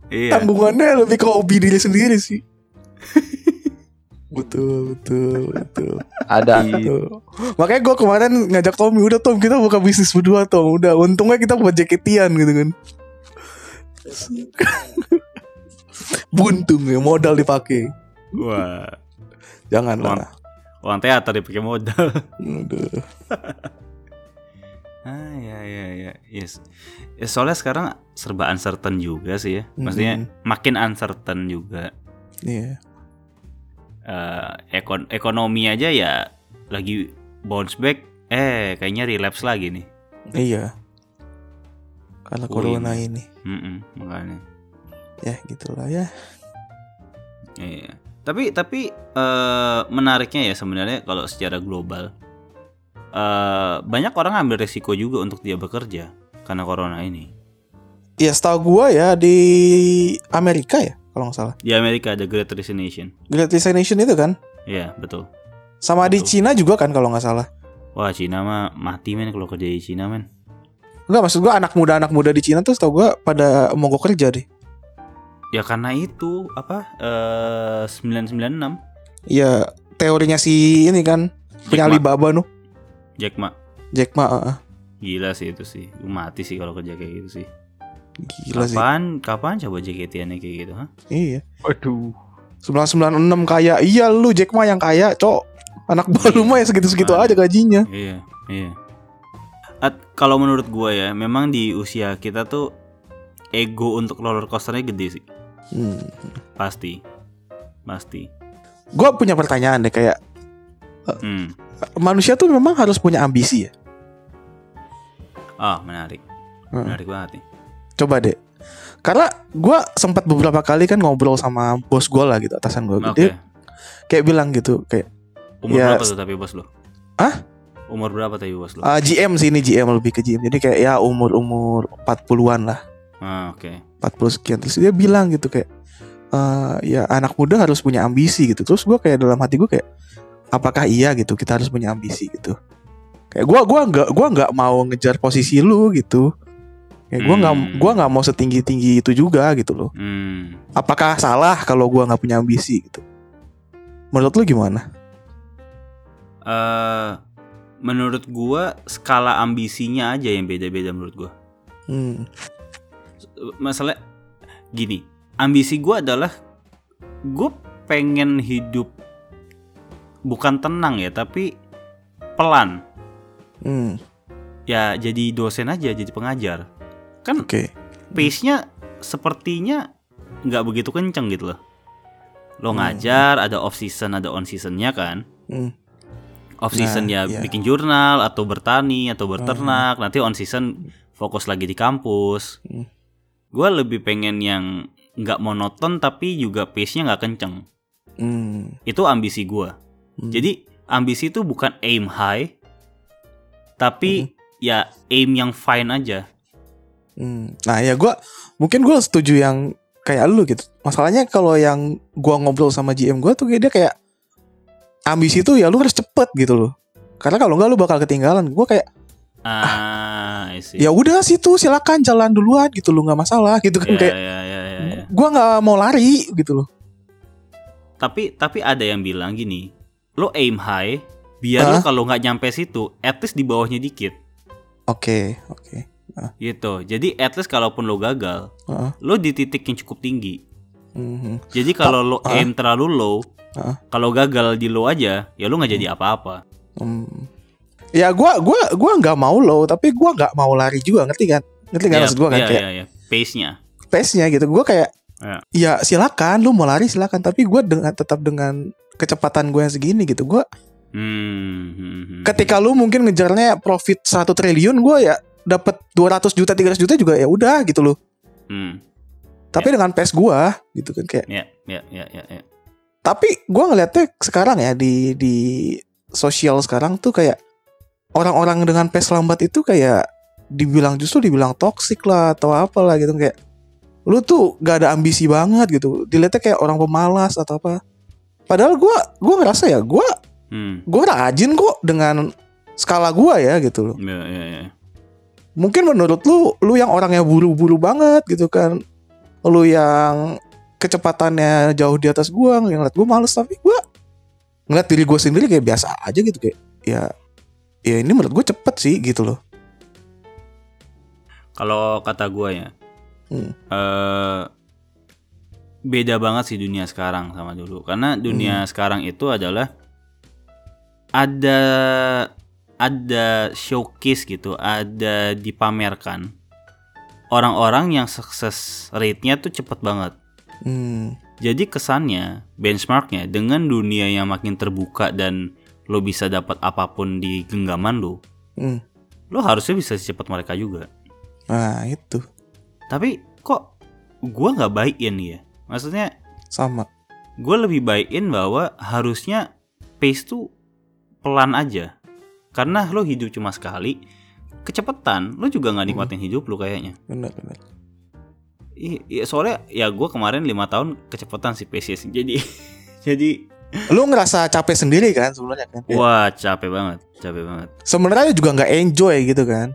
iya. tanggungannya lebih ke hobi diri sendiri sih betul betul betul Ada. Makanya gue kemarin ngajak Tommy Udah Tom kita buka bisnis berdua Tom Udah untungnya kita buat jaketian gitu kan Buntung ya modal dipakai Wah, Jangan Uang. lah uang teater dipakai modal. Aduh. Ah ya ya ya yes. Ya, soalnya sekarang serba uncertain juga sih ya. Maksudnya makin uncertain juga. Iya Eh, ekon ekonomi aja ya lagi bounce back. Eh kayaknya relapse lagi nih. Iya Karena corona ini Mm-mm, makanya. Ya gitulah ya Iya. Tapi tapi eh, menariknya ya sebenarnya kalau secara global eh banyak orang ambil resiko juga untuk dia bekerja karena corona ini. Ya setahu gue ya di Amerika ya Kalau nggak salah Di Amerika ada Great Resignation. Great Resignation itu kan Iya betul. Sama di Betul. Cina juga kan kalau nggak salah Wah Cina mah mati men kalau kerja di Cina men. Enggak maksud gue anak muda-anak muda di Cina tuh setahu gue pada mogok kerja deh Ya karena itu apa eh 996 Iya teorinya si ini kan punya Jack Ma. Alibaba nuh Jack Ma. Jack Ma heeh. Gila sih itu sih. Mati sih kalau kerja kayak gitu sih. Gila sih kapan kapan coba JKT-annya kayak gitu, ha? Iya Waduh. 996 kaya Iya lu Jack Ma yang kaya cok Anak baru Iya. mah ya segitu-segitu Ah. aja gajinya Iya, iya. At, kalau menurut gua ya, memang di usia kita tuh ego untuk roller coasternya gede sih. Hmm. Pasti. Pasti. Gue punya pertanyaan deh kayak Hmm. Manusia tuh memang harus punya ambisi ya Ah, menarik. Heeh. Menarik banget nih. Coba deh Karena gue sempat beberapa kali kan ngobrol sama bos gue lah gitu Atasan gue Oke. Dia kayak bilang gitu Kayak Umur Ya, berapa tuh tapi bos lo? Hah? Umur berapa tapi bos lo? ah, GM sih ini GM lebih ke GM Jadi kayak ya umur-umur 40-an lah Ah, oke. 40 sekian Terus dia bilang gitu kayak eh Ya anak muda harus punya ambisi gitu Terus gue kayak dalam hati gue kayak Apakah iya gitu kita harus punya ambisi gitu Kayak gue gua nggak gua nggak mau ngejar posisi lu gitu Ya gue nggak Hmm. gua nggak mau setinggi tinggi itu juga gitu loh. Hmm. Apakah salah kalau gua nggak punya ambisi gitu? Menurut lu gimana? eh menurut gua skala ambisinya aja yang beda-beda menurut gua. Hmm. Masalah gini, ambisi gua adalah gue pengen hidup bukan tenang ya, tapi pelan. Hmm. Ya jadi dosen aja, jadi pengajar. Kan Oke. pace-nya sepertinya nggak begitu kenceng gitu loh. Lo Hmm. ngajar, ada off season, ada on seasonnya kan. Hmm. Off season Nah, ya iya. bikin jurnal atau bertani atau berternak. Nanti on season fokus lagi di kampus. Hmm. Gue lebih pengen yang nggak monoton tapi juga pace-nya nggak kenceng. Hmm. Itu ambisi gue. Hmm. Jadi ambisi itu bukan aim high, tapi ya aim yang fine aja. Hmm. Nah ya gue mungkin gue setuju yang kayak lu gitu. Masalahnya kalau yang gua ngobrol sama GM gue tuh dia kayak ambisi itu ya lu harus cepet gitu loh. Karena kalau enggak lu bakal ketinggalan. Gue kayak Ah, ya udah situ silakan jalan duluan gitu lu nggak masalah gitu kan Ya, kayak ya, ya, ya, ya. gua nggak mau lari gitu loh. Tapi tapi ada yang bilang gini, lo aim high, biar lo Hah? kalau nggak nyampe situ, at least di bawahnya dikit, Oke oke. gitu. Jadi at least kalaupun lo gagal, Heeh. lo di titik yang cukup tinggi. Mhm. Jadi kalau lo aim terlalu low, Hah? kalau gagal di low aja, ya lo nggak jadi apa-apa. Hmm. Ya gua gua gua nggak mau low tapi gua nggak mau lari juga ngerti kan? Ngerti kan Ya, maksud gua kan ya, kayak ya, ya. pace-nya. pace-nya gitu. Gua kayak Ya. ya silakan lu mau lari silakan tapi gua dengan tetap dengan kecepatan gue yang segini gitu. Gua Hmm, hmm, hmm. ketika lu mungkin ngejarnya profit 1 triliun gua ya dapat 200 juta 300 juta juga ya udah gitu loh. Hmm, Tapi dengan pace gua gitu kan kayak ya, ya, ya, ya, ya. tapi gua ngeliatnya sekarang ya di di sosial sekarang tuh kayak orang-orang dengan pace lambat itu kayak dibilang justru dibilang toksik lah atau apalah gitu. Kayak lu tuh gak ada ambisi banget gitu. Dilihatnya kayak orang pemalas atau apa. Padahal gua gua ngerasa ya gua Hmm, gua rajin kok dengan skala gua ya gitu loh. Ya, ya, ya. mungkin menurut lu lu yang orangnya buru-buru banget gitu kan. Lu yang kecepatannya jauh di atas gua yang ngeliat gua males tapi gua ngeliat diri gua sendiri kayak biasa aja gitu kayak ya ya ini menurut gua cepet sih gitu loh Kalau kata gue ya, Hmm. eh, beda banget sih dunia sekarang sama dulu. Karena dunia sekarang itu adalah ada ada showcase gitu, ada dipamerkan orang-orang yang sukses rate-nya tuh cepet banget. Hmm. Jadi kesannya benchmarknya dengan dunia yang makin terbuka dan lo bisa dapat apa pun di genggaman lo, Hmm. lo harusnya bisa secepat mereka juga. nah itu Tapi kok gua nggak baikin ya? Maksudnya sama gue lebih baikin bahwa harusnya pace tuh pelan aja. Karena lo hidup cuma sekali, kecepatan lo juga nggak nikmatin hidup lo kayaknya. benar benar Iya soalnya ya gue kemarin lima tahun kecepatan sih pace jadi jadi lu ngerasa capek sendiri kan sebenarnya kan wah capek banget, capek banget. sebenarnya juga nggak enjoy gitu kan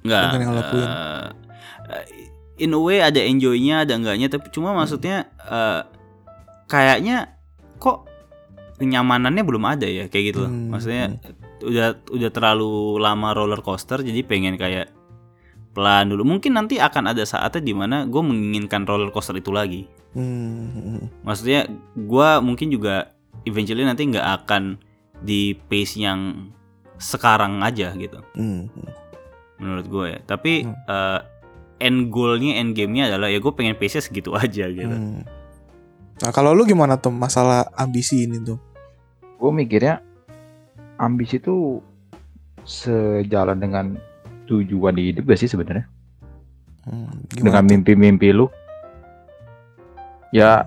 Nggak. Bukan yang lakuin. eh, in a way ada enjoynya, ada enggaknya, tapi cuma maksudnya eh, kayaknya kok kenyamanannya belum ada ya kayak gitu loh. Hmm. Maksudnya udah udah terlalu lama roller coaster jadi pengen kayak pelan dulu. Mungkin nanti akan ada saatnya di mana gue menginginkan roller coaster itu lagi. Hmm. Maksudnya gue mungkin juga eventually nanti nggak akan di pace yang sekarang aja gitu Hmm. menurut gue ya. Tapi Hmm. eh, end goalnya, end gamenya adalah ya gue pengen pace segitu aja gitu. Hmm. Nah kalau lu gimana tuh masalah ambisi ini tuh? gue mikirnya ambisi itu sejalan dengan tujuan di hidup gak sih sebenarnya? Hmm, dengan mimpi-mimpi lu? Ya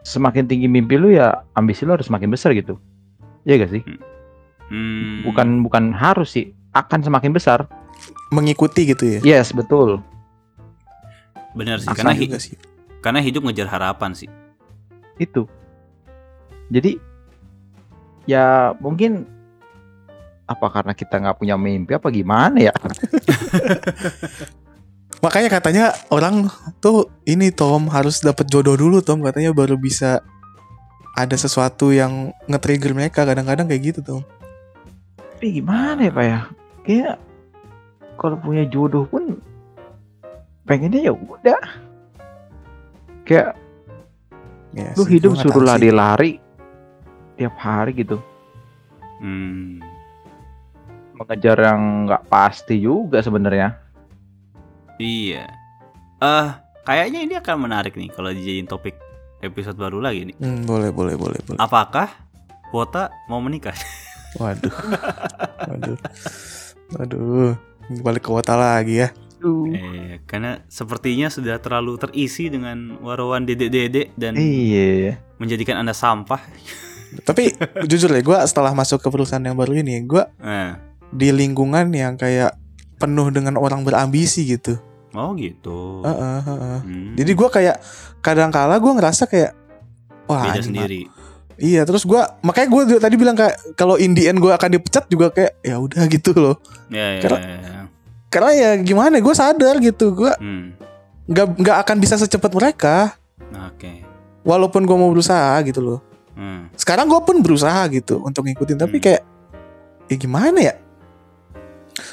semakin tinggi mimpi lu ya ambisi lu harus semakin besar gitu. Iya gak sih? Hmm, bukan bukan harus sih akan semakin besar. Mengikuti gitu ya? yes betul. Benar sih Asal karena hi- sih. karena hidup ngejar harapan sih. itu. Jadi ya mungkin apa karena kita nggak punya mimpi apa gimana ya Makanya katanya orang tuh ini Tom harus dapat jodoh dulu Tom katanya baru bisa ada sesuatu yang nge-trigger mereka kadang-kadang kayak gitu Tom. Tapi gimana ya pak ya? Kayak kalau punya jodoh pun pengennya ya udah. Kayak Ya lu hidup suruh lari-lari tiap hari gitu. Hmm. Mengejar yang nggak pasti juga sebenarnya. Iya. Eh, kayaknya ini akan menarik nih kalau dijadiin topik episode baru lagi nih. Hmm, boleh boleh boleh boleh. Apakah Wota mau menikah? Waduh. Waduh. Waduh. Balik ke kota lagi ya. eh, karena sepertinya sudah terlalu terisi dengan warawan dedek-dedek dan Iya. menjadikan Anda sampah. Tapi jujur ya, gue setelah masuk ke perusahaan yang baru ini, gue Eh. Di lingkungan yang kayak penuh dengan orang berambisi gitu. Oh gitu. Heeh, heeh. Hmm. Jadi gue kayak kadang kala gue ngerasa kayak wah beda sendiri. Iya, terus gue makanya gue tadi bilang kayak kalau in the end gue akan dipecat juga kayak ya udah gitu loh. Ya, ya, Karena- ya, ya. Karena ya gimana, gue sadar gitu, gue Hmm. nggak nggak akan bisa secepat mereka. Oke. Walaupun gue mau berusaha gitu loh. Hmm. Sekarang gue pun berusaha gitu untuk ngikutin, tapi Hmm. kayak ya gimana ya?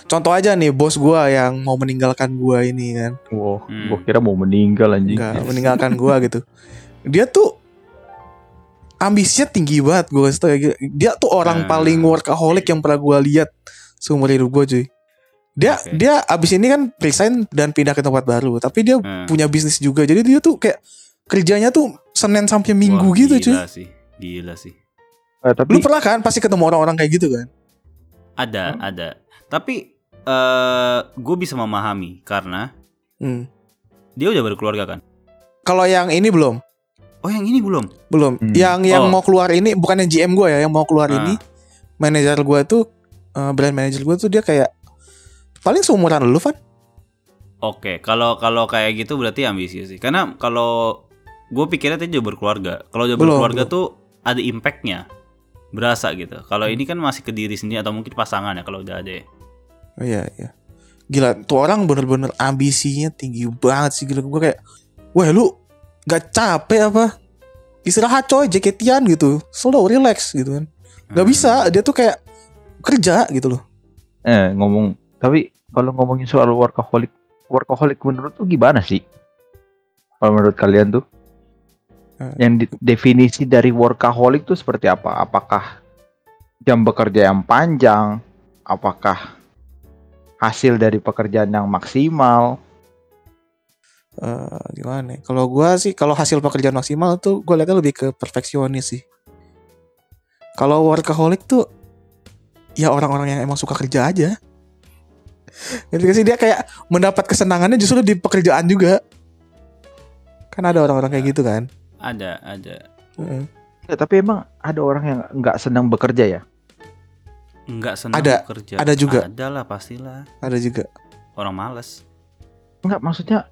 Contoh aja nih bos gue yang mau meninggalkan gue ini kan, Wow, Hmm. gua kira mau meninggal anjing. nggak meninggalkan gue gitu. Dia tuh ambisinya tinggi banget gue kasih tau ya. Dia tuh orang Hmm. paling workaholic yang pernah gue lihat seumur hidup gue cuy. Dia Oke. dia abis ini kan resign dan pindah ke tempat baru, tapi dia Hmm. punya bisnis juga. Jadi dia tuh kayak kerjanya tuh Senin sampai Minggu Wah, gitu cuy. Gila sih. Gila sih. Eh, tapi Lu pernah kan pasti ketemu orang-orang kayak gitu kan? Ada, ada. Tapi eh gue bisa memahami karena Hmm. dia udah berkeluarga kan. Kalau yang ini belum, Oh, yang ini belum. belum. Hmm. Yang yang Oh. mau keluar ini bukan yang GM gue ya, yang mau keluar Ah. ini manajer gue tuh eh, brand manager gue tuh dia kayak paling seumuran lu kan? Oke, kalau kalau kayak gitu berarti ambisius sih. Karena kalau gue pikirnya tadi udah berkeluarga. Kalau udah Belum, berkeluarga belum. tuh ada impactnya, berasa gitu. Kalau ini kan masih ke diri sendiri atau mungkin pasangan ya kalau udah ada. ya. Oh, iya iya. Gila, tuh orang bener-bener ambisinya tinggi banget sih gila gue kayak, wah lu gak capek apa? Istirahat coy, jaketian gitu, slow, relax gitu kan. Gak Hmm. bisa, dia tuh kayak kerja gitu loh. eh ngomong tapi kalau ngomongin soal workaholic, workaholic menurut tuh gimana sih? Kalau menurut kalian tuh? Eh. Yang di- definisi dari workaholic tuh seperti apa? Apakah jam bekerja yang panjang? Apakah hasil dari pekerjaan yang maksimal? eh gimana? ya? Kalau gua sih kalau hasil pekerjaan maksimal tuh gue lihatnya lebih ke perfeksionis sih. Kalau workaholic tuh ya orang-orang yang emang suka kerja aja. Ngerti gak sih dia kayak mendapat kesenangannya justru di pekerjaan juga. Kan ada orang-orang kayak gitu kan. Ada, ada. Heeh. Ya, tapi emang ada orang yang nggak senang bekerja ya? Enggak senang Ada, bekerja. ada juga. Ada lah pastilah. Ada juga. Orang males. Enggak, maksudnya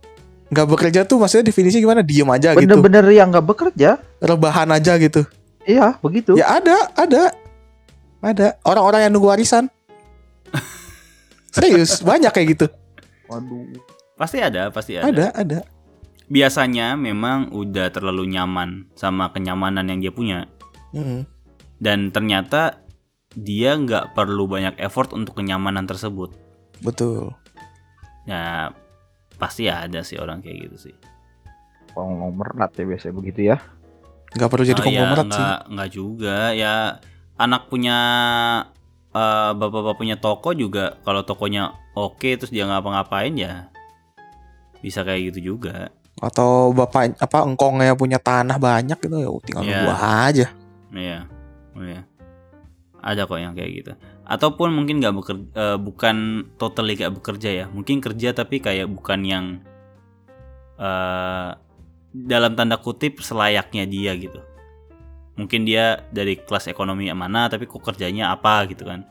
Nggak bekerja tuh maksudnya definisi gimana? Diem aja gitu. bener-bener yang nggak bekerja. Rebahan aja gitu. Iya, begitu. Ya ada, ada. Ada orang-orang yang nunggu warisan. Serius, banyak kayak gitu. Waduh. Pasti ada, pasti ada. Ada, ada. Biasanya memang udah terlalu nyaman sama kenyamanan yang dia punya. Mm. Dan ternyata dia nggak perlu banyak effort untuk kenyamanan tersebut. Betul. Ya pasti ada sih orang kayak gitu sih. Konglomerat ya biasanya begitu ya. Nggak perlu jadi Oh, ya, konglomerat sih. nggak juga ya anak punya eh, bapak-bapak punya toko juga kalau tokonya oke terus dia ngapa-ngapain ya bisa kayak gitu juga Atau bapak apa engkongnya punya tanah banyak gitu ya tinggal nunggu aja. iya oh, iya ada kok yang kayak gitu ataupun mungkin nggak bekerja bukan totally gak bekerja ya mungkin kerja tapi kayak bukan yang eh dalam tanda kutip selayaknya dia gitu mungkin dia dari kelas ekonomi yang mana tapi kok kerjanya apa gitu kan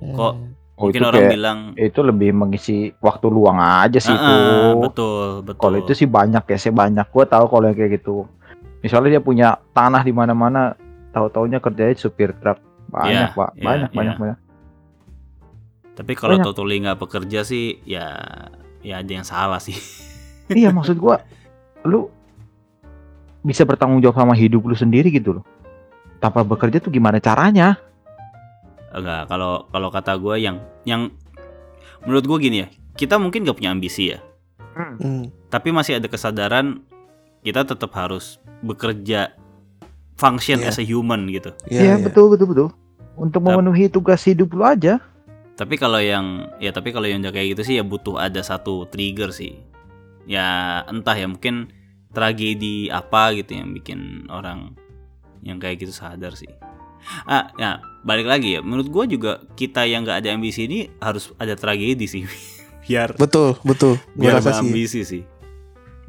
Kok Hmm. Oh, mungkin itu orang kayak- bilang Itu lebih mengisi waktu luang aja sih "Ah, itu. betul betul Kalau itu sih banyak ya, saya banyak. Gua tahu kalau yang kayak gitu. Misalnya dia punya tanah di mana-mana, tahu-taunya kerjanya supir truk. Banyak, Iya, Pak. iya, Banyak, iya. banyak, banyak. tapi kalau banyak. totally nggak bekerja sih ya ya ada yang salah sih. iya maksud gua lu bisa bertanggung jawab sama hidup lu sendiri gitu loh tanpa bekerja tuh gimana caranya Enggak, kalau kalau kata gue yang yang menurut gue gini ya, kita mungkin gak punya ambisi ya, Hmm. tapi masih ada kesadaran kita tetap harus bekerja function Iya. as a human gitu. Iya, iya iya. betul betul betul untuk memenuhi tugas hidup lu aja Tapi kalau yang ya tapi kalau yang kayak gitu sih ya butuh ada satu trigger sih. Ya entah ya mungkin tragedi apa gitu yang bikin orang yang kayak gitu sadar sih. Ah, ya balik lagi ya. Menurut gua juga kita yang nggak ada ambisi ini harus ada tragedi sih. biar Betul, betul. Gue biar sih. ambisi sih.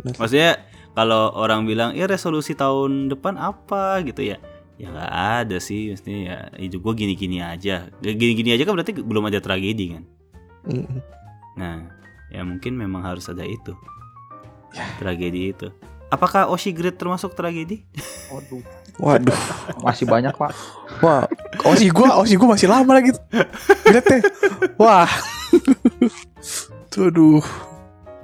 Bener. Maksudnya kalau orang bilang ya resolusi tahun depan apa gitu ya. Ya nggak ada sih, maksudnya ya hidup gua gini-gini aja. Gini-gini aja kan berarti belum ada tragedi kan. Mm. Nah, ya mungkin memang harus ada itu. Ya. Tragedi itu. Apakah Oshi Great termasuk tragedi? Waduh, Waduh. masih banyak pak Wah, osi gua, osi gua masih lama lagi. Lihat deh. Wah. Tuh, aduh.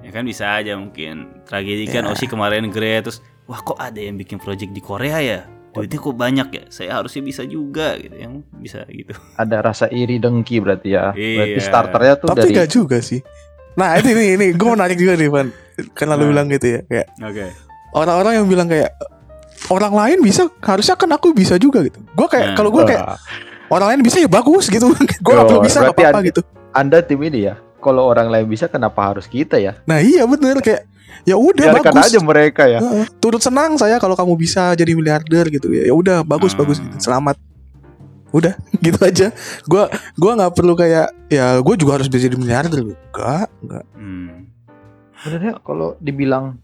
Ya kan bisa aja mungkin. Tragedi kan Ya. Oshi kemarin great terus wah kok ada yang bikin project di Korea ya? Duitnya kok banyak ya? Saya harusnya bisa juga gitu. Yang bisa gitu. ada rasa iri dengki berarti ya berarti Iya. starternya tuh Tapi dari gak juga sih. Nah, itu ini ini gue mau nanya juga nih, Van. Kan lalu Nah. bilang gitu ya, kayak Oke. orang-orang yang bilang kayak orang lain bisa, harusnya kan aku bisa juga gitu. Gue kayak Nah. kalau gue kayak orang lain bisa ya bagus gitu. gue belum bisa berarti apa-apa ada- gitu. anda tim ini ya kalau orang lain bisa kenapa harus kita ya Nah iya bener kayak ya udah bagus. aja mereka ya Heeh. turut senang saya kalau kamu bisa jadi miliarder gitu ya. Ya udah bagus Hmm. bagus gitu. Selamat. Udah gitu aja. Gua gua nggak perlu kayak ya gue juga harus bisa jadi miliarder. Enggak, enggak. Hmm. sebenarnya kalau dibilang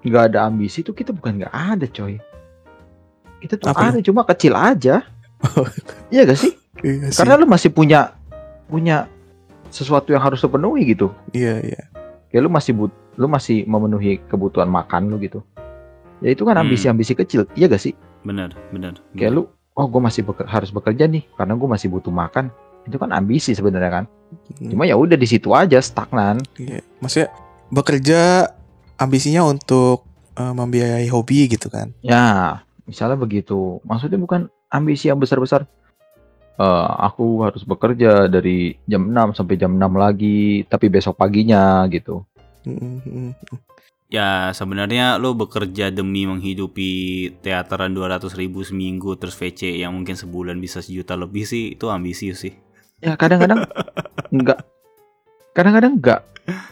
nggak ada ambisi tuh kita bukan nggak ada coy kita tuh Apa ada cuma kecil aja iya gak sih Iya sih. karena lu masih punya punya sesuatu yang harus lu penuhi gitu Iya, iya. Kayak lu masih but lu masih memenuhi kebutuhan makan lu gitu ya itu kan Hmm. ambisi-ambisi kecil iya gak sih Benar, benar. kayak lu oh gue masih beker- harus bekerja nih karena gue masih butuh makan itu kan ambisi sebenarnya kan Hmm. cuma ya udah di situ aja stagnan Iya. Maksudnya bekerja ambisinya untuk eh, membiayai hobi gitu kan. Ya, misalnya begitu. Maksudnya bukan ambisi yang besar-besar. Eh, aku harus bekerja dari jam 6 sampai jam 6 lagi, tapi besok paginya gitu. Mm, mm, Ya sebenarnya lo bekerja demi menghidupi teateran 200 ribu seminggu terus VC yang mungkin sebulan bisa sejuta lebih sih itu ambisius sih. Ya kadang-kadang enggak kadang-kadang enggak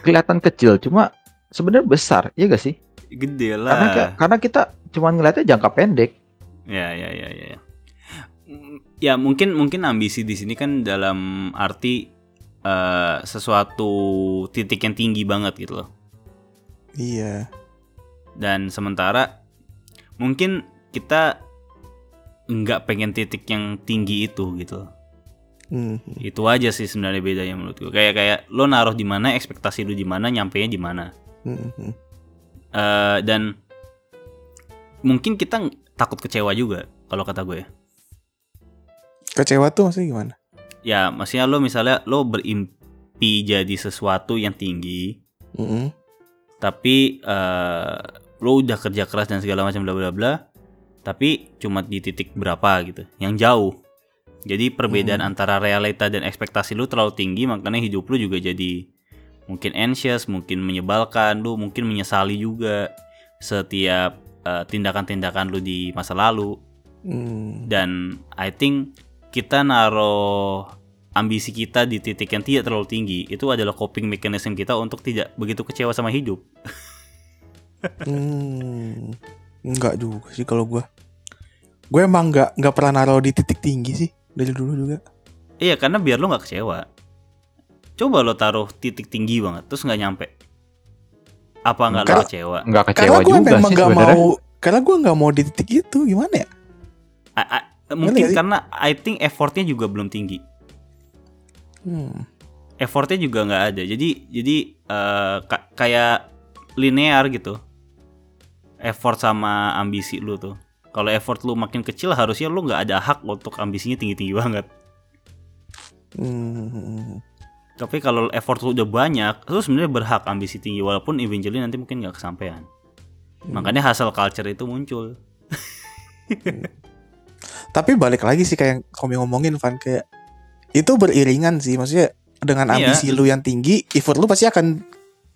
kelihatan kecil, cuma sebenarnya besar, iya gak sih? Gede Karena lah. ka- karena kita cuma ngeliatnya jangka pendek. Ya ya ya ya. Ya. Ya mungkin mungkin ambisi di sini kan dalam arti eh, sesuatu titik yang tinggi banget gitu loh. Iya. Dan sementara mungkin kita nggak pengen titik yang tinggi itu gitu. loh. Mm, Itu aja sih sebenarnya bedanya menurut gue. Kayak kayak lo naruh di mana, ekspektasi lu di mana, nyampe di mana. mm, mm. Eh, dan mungkin kita takut kecewa juga kalau kata gue. Kecewa tuh maksudnya gimana? Ya, maksudnya lo misalnya lo berimpi jadi sesuatu yang tinggi, Mm, tapi eh lo udah kerja keras dan segala macam bla bla bla, tapi cuma di titik berapa gitu, yang jauh. Jadi perbedaan Hmm. antara realita dan ekspektasi lu terlalu tinggi, makanya hidup lu juga jadi mungkin anxious, mungkin menyebalkan, lu mungkin menyesali juga setiap eh, tindakan-tindakan lu di masa lalu. mm. Dan I think kita naruh ambisi kita di titik yang tidak terlalu tinggi itu adalah coping mechanism kita untuk tidak begitu kecewa sama hidup. Hmm, enggak juga sih kalau gua. Gue emang nggak nggak pernah naruh di titik tinggi sih dari dulu juga. Iya karena biar lo nggak kecewa. Coba lo taruh titik tinggi banget terus nggak nyampe. Apa nggak lo kecewa? Nggak Karena kecewa gue juga memang sih nggak sebenarnya. mau. Karena gue nggak mau di titik itu gimana ya? A- a- mungkin nggak sih? karena I think effortnya juga belum tinggi. Hmm. Effortnya juga nggak ada. Jadi jadi eh, ka- kayak linear gitu. Effort sama ambisi lu tuh. Kalau effort lu makin kecil harusnya lu nggak ada hak untuk ambisinya tinggi-tinggi banget. Hmm. Tapi kalau effort lu udah banyak, lu sebenarnya berhak ambisi tinggi walaupun eventually nanti mungkin nggak kesampaian. Makanya hustle culture itu muncul. Tapi balik lagi sih kayak yang Komi ngomongin Van kayak itu beriringan sih maksudnya dengan Iya. ambisi lu yang tinggi, effort lu pasti akan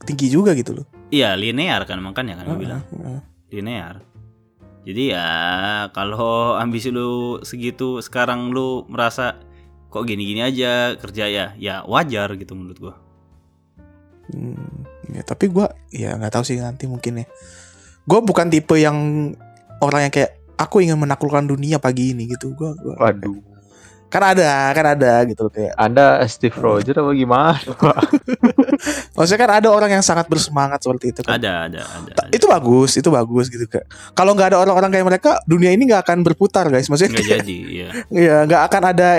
tinggi juga gitu loh. Iya linear kan makanya kan gue bilang Heeh. linear. Jadi ya kalau ambisi lu segitu sekarang lu merasa kok gini-gini aja kerja ya ya wajar gitu menurut gua. Hmm, ya, tapi gua ya nggak tahu sih nanti mungkin ya. Gua bukan tipe yang orang yang kayak aku ingin menaklukkan dunia pagi ini gitu. Gua, gua Waduh. kan ada, kan ada gitu loh kayak. Anda Steve Rogers apa gimana? Maksudnya kan ada orang yang sangat bersemangat seperti itu kan. Ada ada ada. Ada. Itu bagus, itu bagus gitu kayak. Kalau nggak ada orang-orang kayak mereka, dunia ini nggak akan berputar guys. Maksudnya nggak jadi ya. Iya, nggak akan ada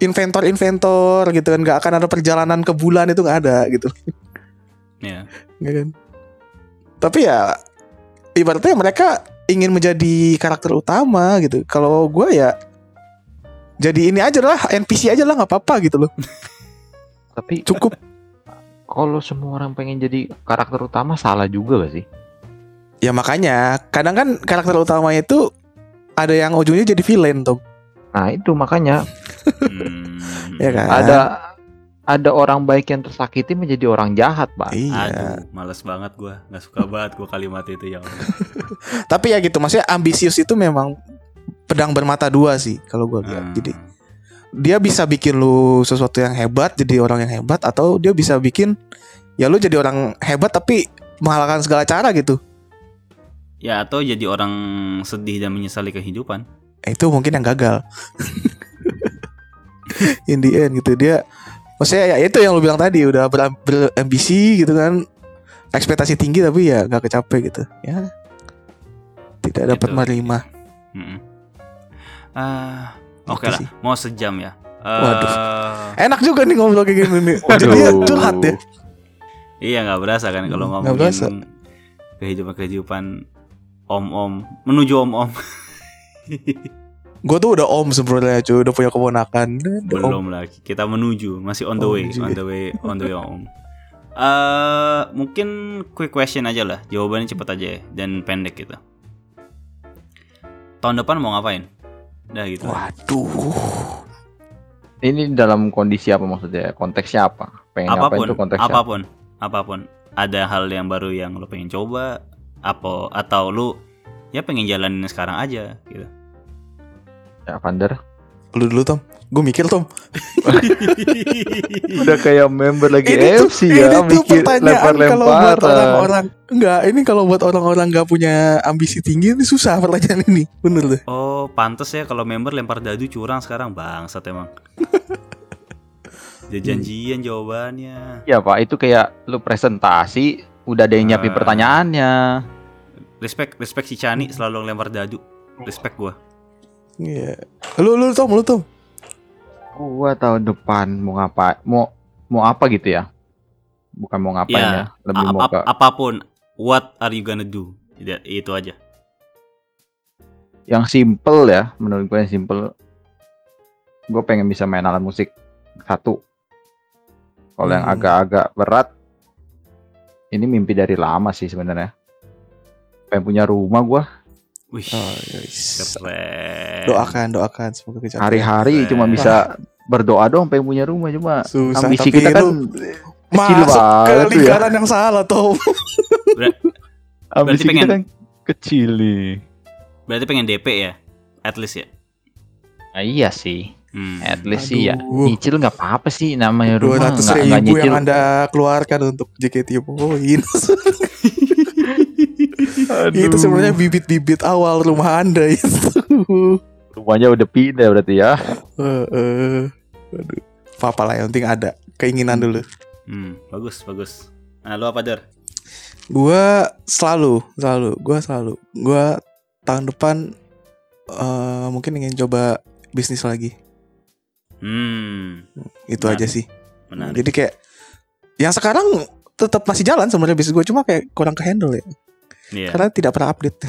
inventor-inventor gitu kan, nggak akan ada perjalanan ke bulan itu nggak ada gitu, Ya. nggak kan? Tapi ya ibaratnya mereka ingin menjadi karakter utama gitu. Kalau gue ya jadi ini aja lah, NPC aja lah nggak apa-apa gitu loh. Tapi Cukup. kalau semua orang pengen jadi karakter utama salah juga gak sih? Ya makanya kadang kan karakter utamanya itu ada yang ujungnya jadi villain tuh, Nah itu makanya Hmm. ya kan? ada ada orang baik yang tersakiti menjadi orang jahat, Pak. Iya. Aduh, males banget gua. nggak suka banget gua kalimat itu ya. Tapi ya gitu, maksudnya ambisius itu memang pedang bermata dua sih kalau gue lihat. Hmm. Jadi dia bisa bikin lu sesuatu yang hebat jadi orang yang hebat atau dia bisa bikin ya lu jadi orang hebat tapi mengalahkan segala cara gitu Ya atau jadi orang sedih dan menyesali kehidupan. Eh, itu mungkin yang gagal in the end gitu dia maksudnya ya itu yang lu bilang tadi udah beram- berambisi gitu kan ekspektasi tinggi tapi ya nggak kecapek gitu ya tidak dapat Gitu. menerima. Ah, Gitu oke lah. sih. Mau sejam ya. Eh, Waduh. enak juga nih ngobrol kayak gini nih jadi ya curhat ya Iya nggak berasa kan kalau Hmm, nggak berasa. ngomongin kehidupan kehidupan om-om menuju om-om gue tuh udah om sebenarnya cuy. Udah punya keponakan. Udah om. belum lagi. Kita menuju. Masih on the Oh, way menuju. on the way on the way om. Eh mungkin quick question aja lah. Jawabannya cepet aja ya dan pendek gitu. Tahun depan mau ngapain? Udah gitu. Waduh. Ini dalam kondisi apa maksudnya? Konteksnya apa? Pengen ngapain apa pun tuh konteksnya? apa pun apa pun. Ada hal yang baru yang lo pengen coba apa atau lu ya pengen jalanin sekarang aja gitu Ya, Vander. lu dulu Tom. Gue mikir Tom. Udah kayak member lagi ini tuh, FC ya, ini tuh mikir pertanyaan kalau buat lempar-lemparan. orang-orang enggak ini kalau buat orang-orang nggak punya ambisi tinggi ini susah pertanyaan ini. Bener deh. Oh pantes ya kalau member lempar dadu curang sekarang. Bangsat emang. Janjian jawabannya. Iya Pak, itu kayak lu presentasi, udah ada yang nyiapin Ah. pertanyaannya. respect respect si Chani selalu lempar dadu. Respect gua iya lu lu Tom lu Tom Gua tahun depan mau ngapa? Mau mau apa gitu ya? Bukan mau ngapain Iya. ya, lebih A- mau ap- ke apa pun what are you gonna do Ya, itu aja yang simple ya. Menurut gue yang simple. Gue pengen bisa main alat musik satu. Kalau yang Hmm. agak-agak berat, ini mimpi dari lama sih sebenarnya. Pengen punya rumah gua wih oh, yes. keren doakan doakan semoga kecapaian hari-hari cuma bisa berdoa doang pengen punya rumah cuma susah ambisi tapi kita kan kecil masuk ke banget tuh ya. lingkaran yang salah Tom ambisi pengen- kita kan kecil nih. berarti pengen DP ya at least ya Nah, iya sih, Hmm. at least sih ya. Nyicil nggak apa-apa sih namanya rumah ratus nggak nggak ribu nyicil. yang anda keluarkan untuk JKT Point Aduh. itu sebenarnya bibit-bibit awal rumah anda itu rumahnya udah pindah berarti ya. Aduh. apa lah yang penting ada keinginan dulu Hmm, bagus bagus nah lu apa der Gua selalu, selalu, gua selalu, gua tahun depan eh mungkin ingin coba bisnis lagi. hmm Itu Menarik. aja sih. menarik Jadi kayak yang sekarang tetap masih jalan sebenarnya bisnis gue cuma kayak kurang ke handle ya Iya. karena tidak pernah update.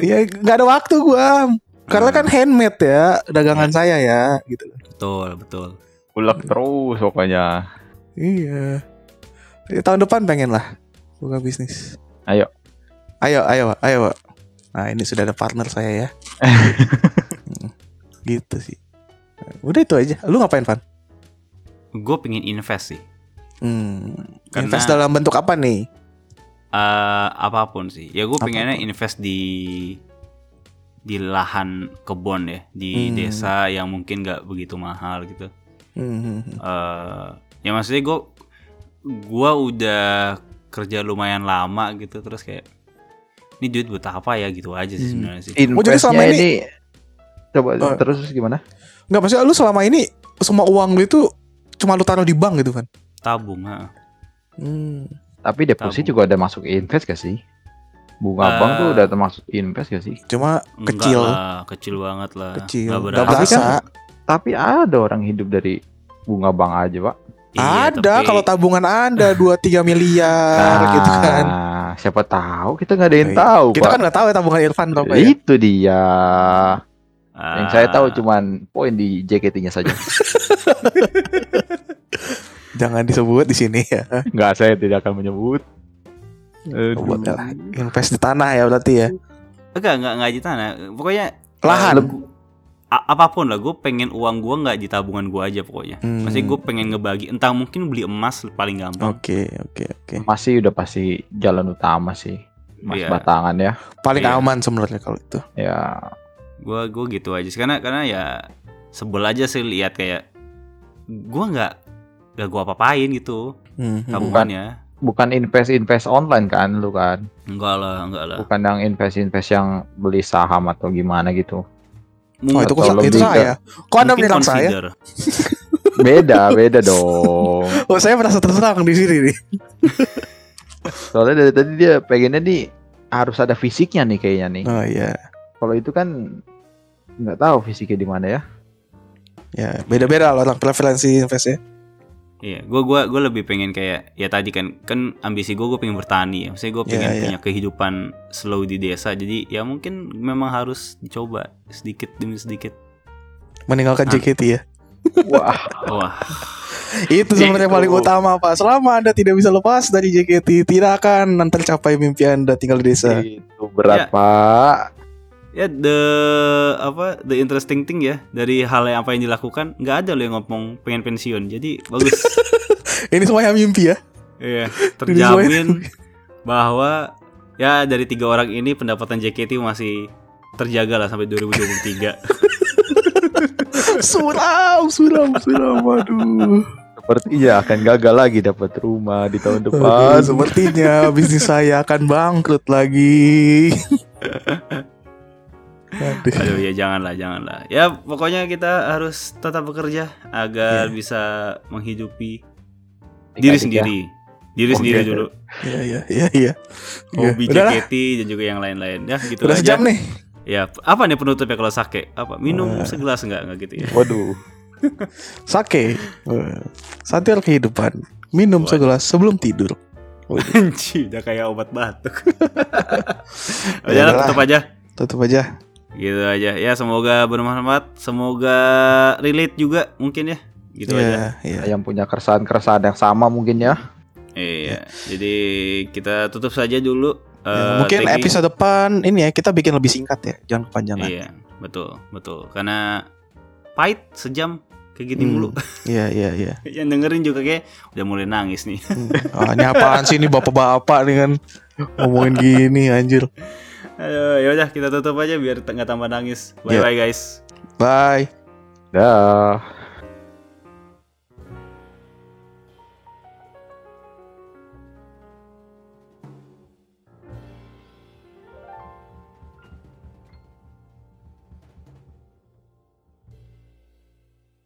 Ya nggak ada waktu gua. Karena kan handmade ya dagangan saya ya gitu. betul betul Ulek terus pokoknya. Iya. Ya, tahun depan pengen lah buka bisnis. Ayo. Ayo, ayo, ayo. Nah, ini sudah ada partner saya ya. Gitu sih. Udah itu aja. Lu ngapain, Van? gue pengen invest sih Hmm, Karena- invest dalam bentuk apa nih? Eh apa pun sih ya gue Apa pun. pengennya invest di di lahan kebun ya di Hmm. desa yang mungkin nggak begitu mahal gitu Hmm, eh ya maksudnya gue gua udah kerja lumayan lama gitu terus kayak ini duit buat apa ya gitu aja sih Hmm. sebenarnya sih Oh, jadi selama ini- coba Oh. terus gimana? Enggak maksudnya lu selama ini semua uang lu itu cuma lu taruh di bank gitu, Van? tabung ha. Hmm. Tapi deposit Tabung. juga ada masuk invest gak sih? Bunga Eh. bank tuh udah termasuk invest gak sih? Cuma kecil. lah, kecil banget lah Kecil. Berasa. Tapi kan- Tapi ada orang hidup dari bunga bank aja, Pak. Iya, ada tapi- kalau tabungan Anda 2-3 miliar gitu kan. Nah, siapa tahu kita nggak ada yang Iya. tahu, Kita Pak. kan nggak tahu ya tabungan Irfan berapa ya. Itu dia. Yang Ah, saya tahu cuman poin di JKT-nya saja. Jangan disebut di sini ya. Enggak, saya tidak akan menyebut. Aduh. Buat. Invest di tanah ya berarti ya. enggak enggak enggak di tanah pokoknya Lahan. eh, gua- a- apa pun lah gue pengen uang gue nggak di tabungan gue aja pokoknya Hmm. Maksudnya gue pengen ngebagi entah mungkin beli emas paling gampang Oke, oke, oke. Masih udah pasti jalan utama sih. Mas Iya. batangan ya. Paling Iya. aman sebenarnya kalau itu. Ya, gue gue gitu aja sih karena karena ya sebel aja sih lihat kayak gue nggak nggak gue apa-apain gitu Hmm, hmm. tabungannya bukan invest-invest online kan lu kan. enggak lah enggak lah Bukan yang invest-invest yang beli saham atau gimana gitu. Oh itu, kok- itu saya. Kok Anda bilang saya? Beda, beda dong. Oh, saya merasa terserang di sini nih. Soalnya dari tadi dia pengennya nih harus ada fisiknya nih kayaknya nih. Oh iya. Kalau itu kan nggak tahu fisiknya di mana ya. Ya, beda-beda loh orang preferensi invest ya. Iya, gue gua gue lebih pengen kayak ya tadi kan kan ambisi gue gue pengen bertani ya. Maksudnya gue Iya, pengen iya. punya kehidupan slow di desa. Jadi ya mungkin memang harus dicoba sedikit demi sedikit. Meninggalkan Ah. JKT ya. Wah, Wah, Itu sebenarnya Itu. paling utama, Pak. Selama Anda tidak bisa lepas dari JKT, tidak akan nanti tercapai mimpi Anda tinggal di desa. itu berat Ya. pak. Ya the apa the interesting thing ya dari hal yang apa yang dilakukan nggak ada loh yang ngomong pengen pensiun. Jadi bagus. Ini semuanya mimpi ya. Iya, semuanya- terjamin bahwa ya dari tiga orang ini pendapatan JKT masih terjaga lah sampai 2023. suram, suram, suram. Waduh. Sepertinya akan gagal lagi dapat rumah di tahun depan. sepertinya bisnis saya akan bangkrut lagi. Aduh. Aduh ya janganlah, janganlah. Ya pokoknya kita harus tetap bekerja agar Iya. bisa menghidupi diri Adik-adik ya. sendiri. Diri Oke. sendiri dulu. Iya, iya, iya, iya. Hobi lah. JKT dan juga yang lain-lain. Ya gitu Udah aja. sejam nih. Ya, apa nih penutupnya kalau sake? Apa? Minum Wah. segelas enggak enggak gitu ya? Waduh. Sake. Satir kehidupan. Minum Waduh. segelas sebelum tidur. Anjir, udah kayak obat batuk. Ya Udah tutup aja. tutup aja. Gitu aja. Ya semoga bermanfaat, semoga relate juga mungkin ya. Gitu aja. Iya, iya. Yang punya keresahan-keresahan yang sama mungkin ya. Iya. Jadi kita tutup saja dulu. Ya, Eh, mungkin you. episode depan ini ya kita bikin lebih singkat ya, jangan kepanjangan. Iya, betul, betul. Karena pahit sejam kayak gini Hmm. mulu. Iya, iya, iya. Yang dengerin juga kayak udah mulai nangis nih. Hmm. Ah, ini apaan sih ini bapak-bapak nih kan ngomongin gini anjir. Ayo, ya udah kita tutup aja biar nggak tambah nangis. Bye Iya. bye guys. Bye. Dah.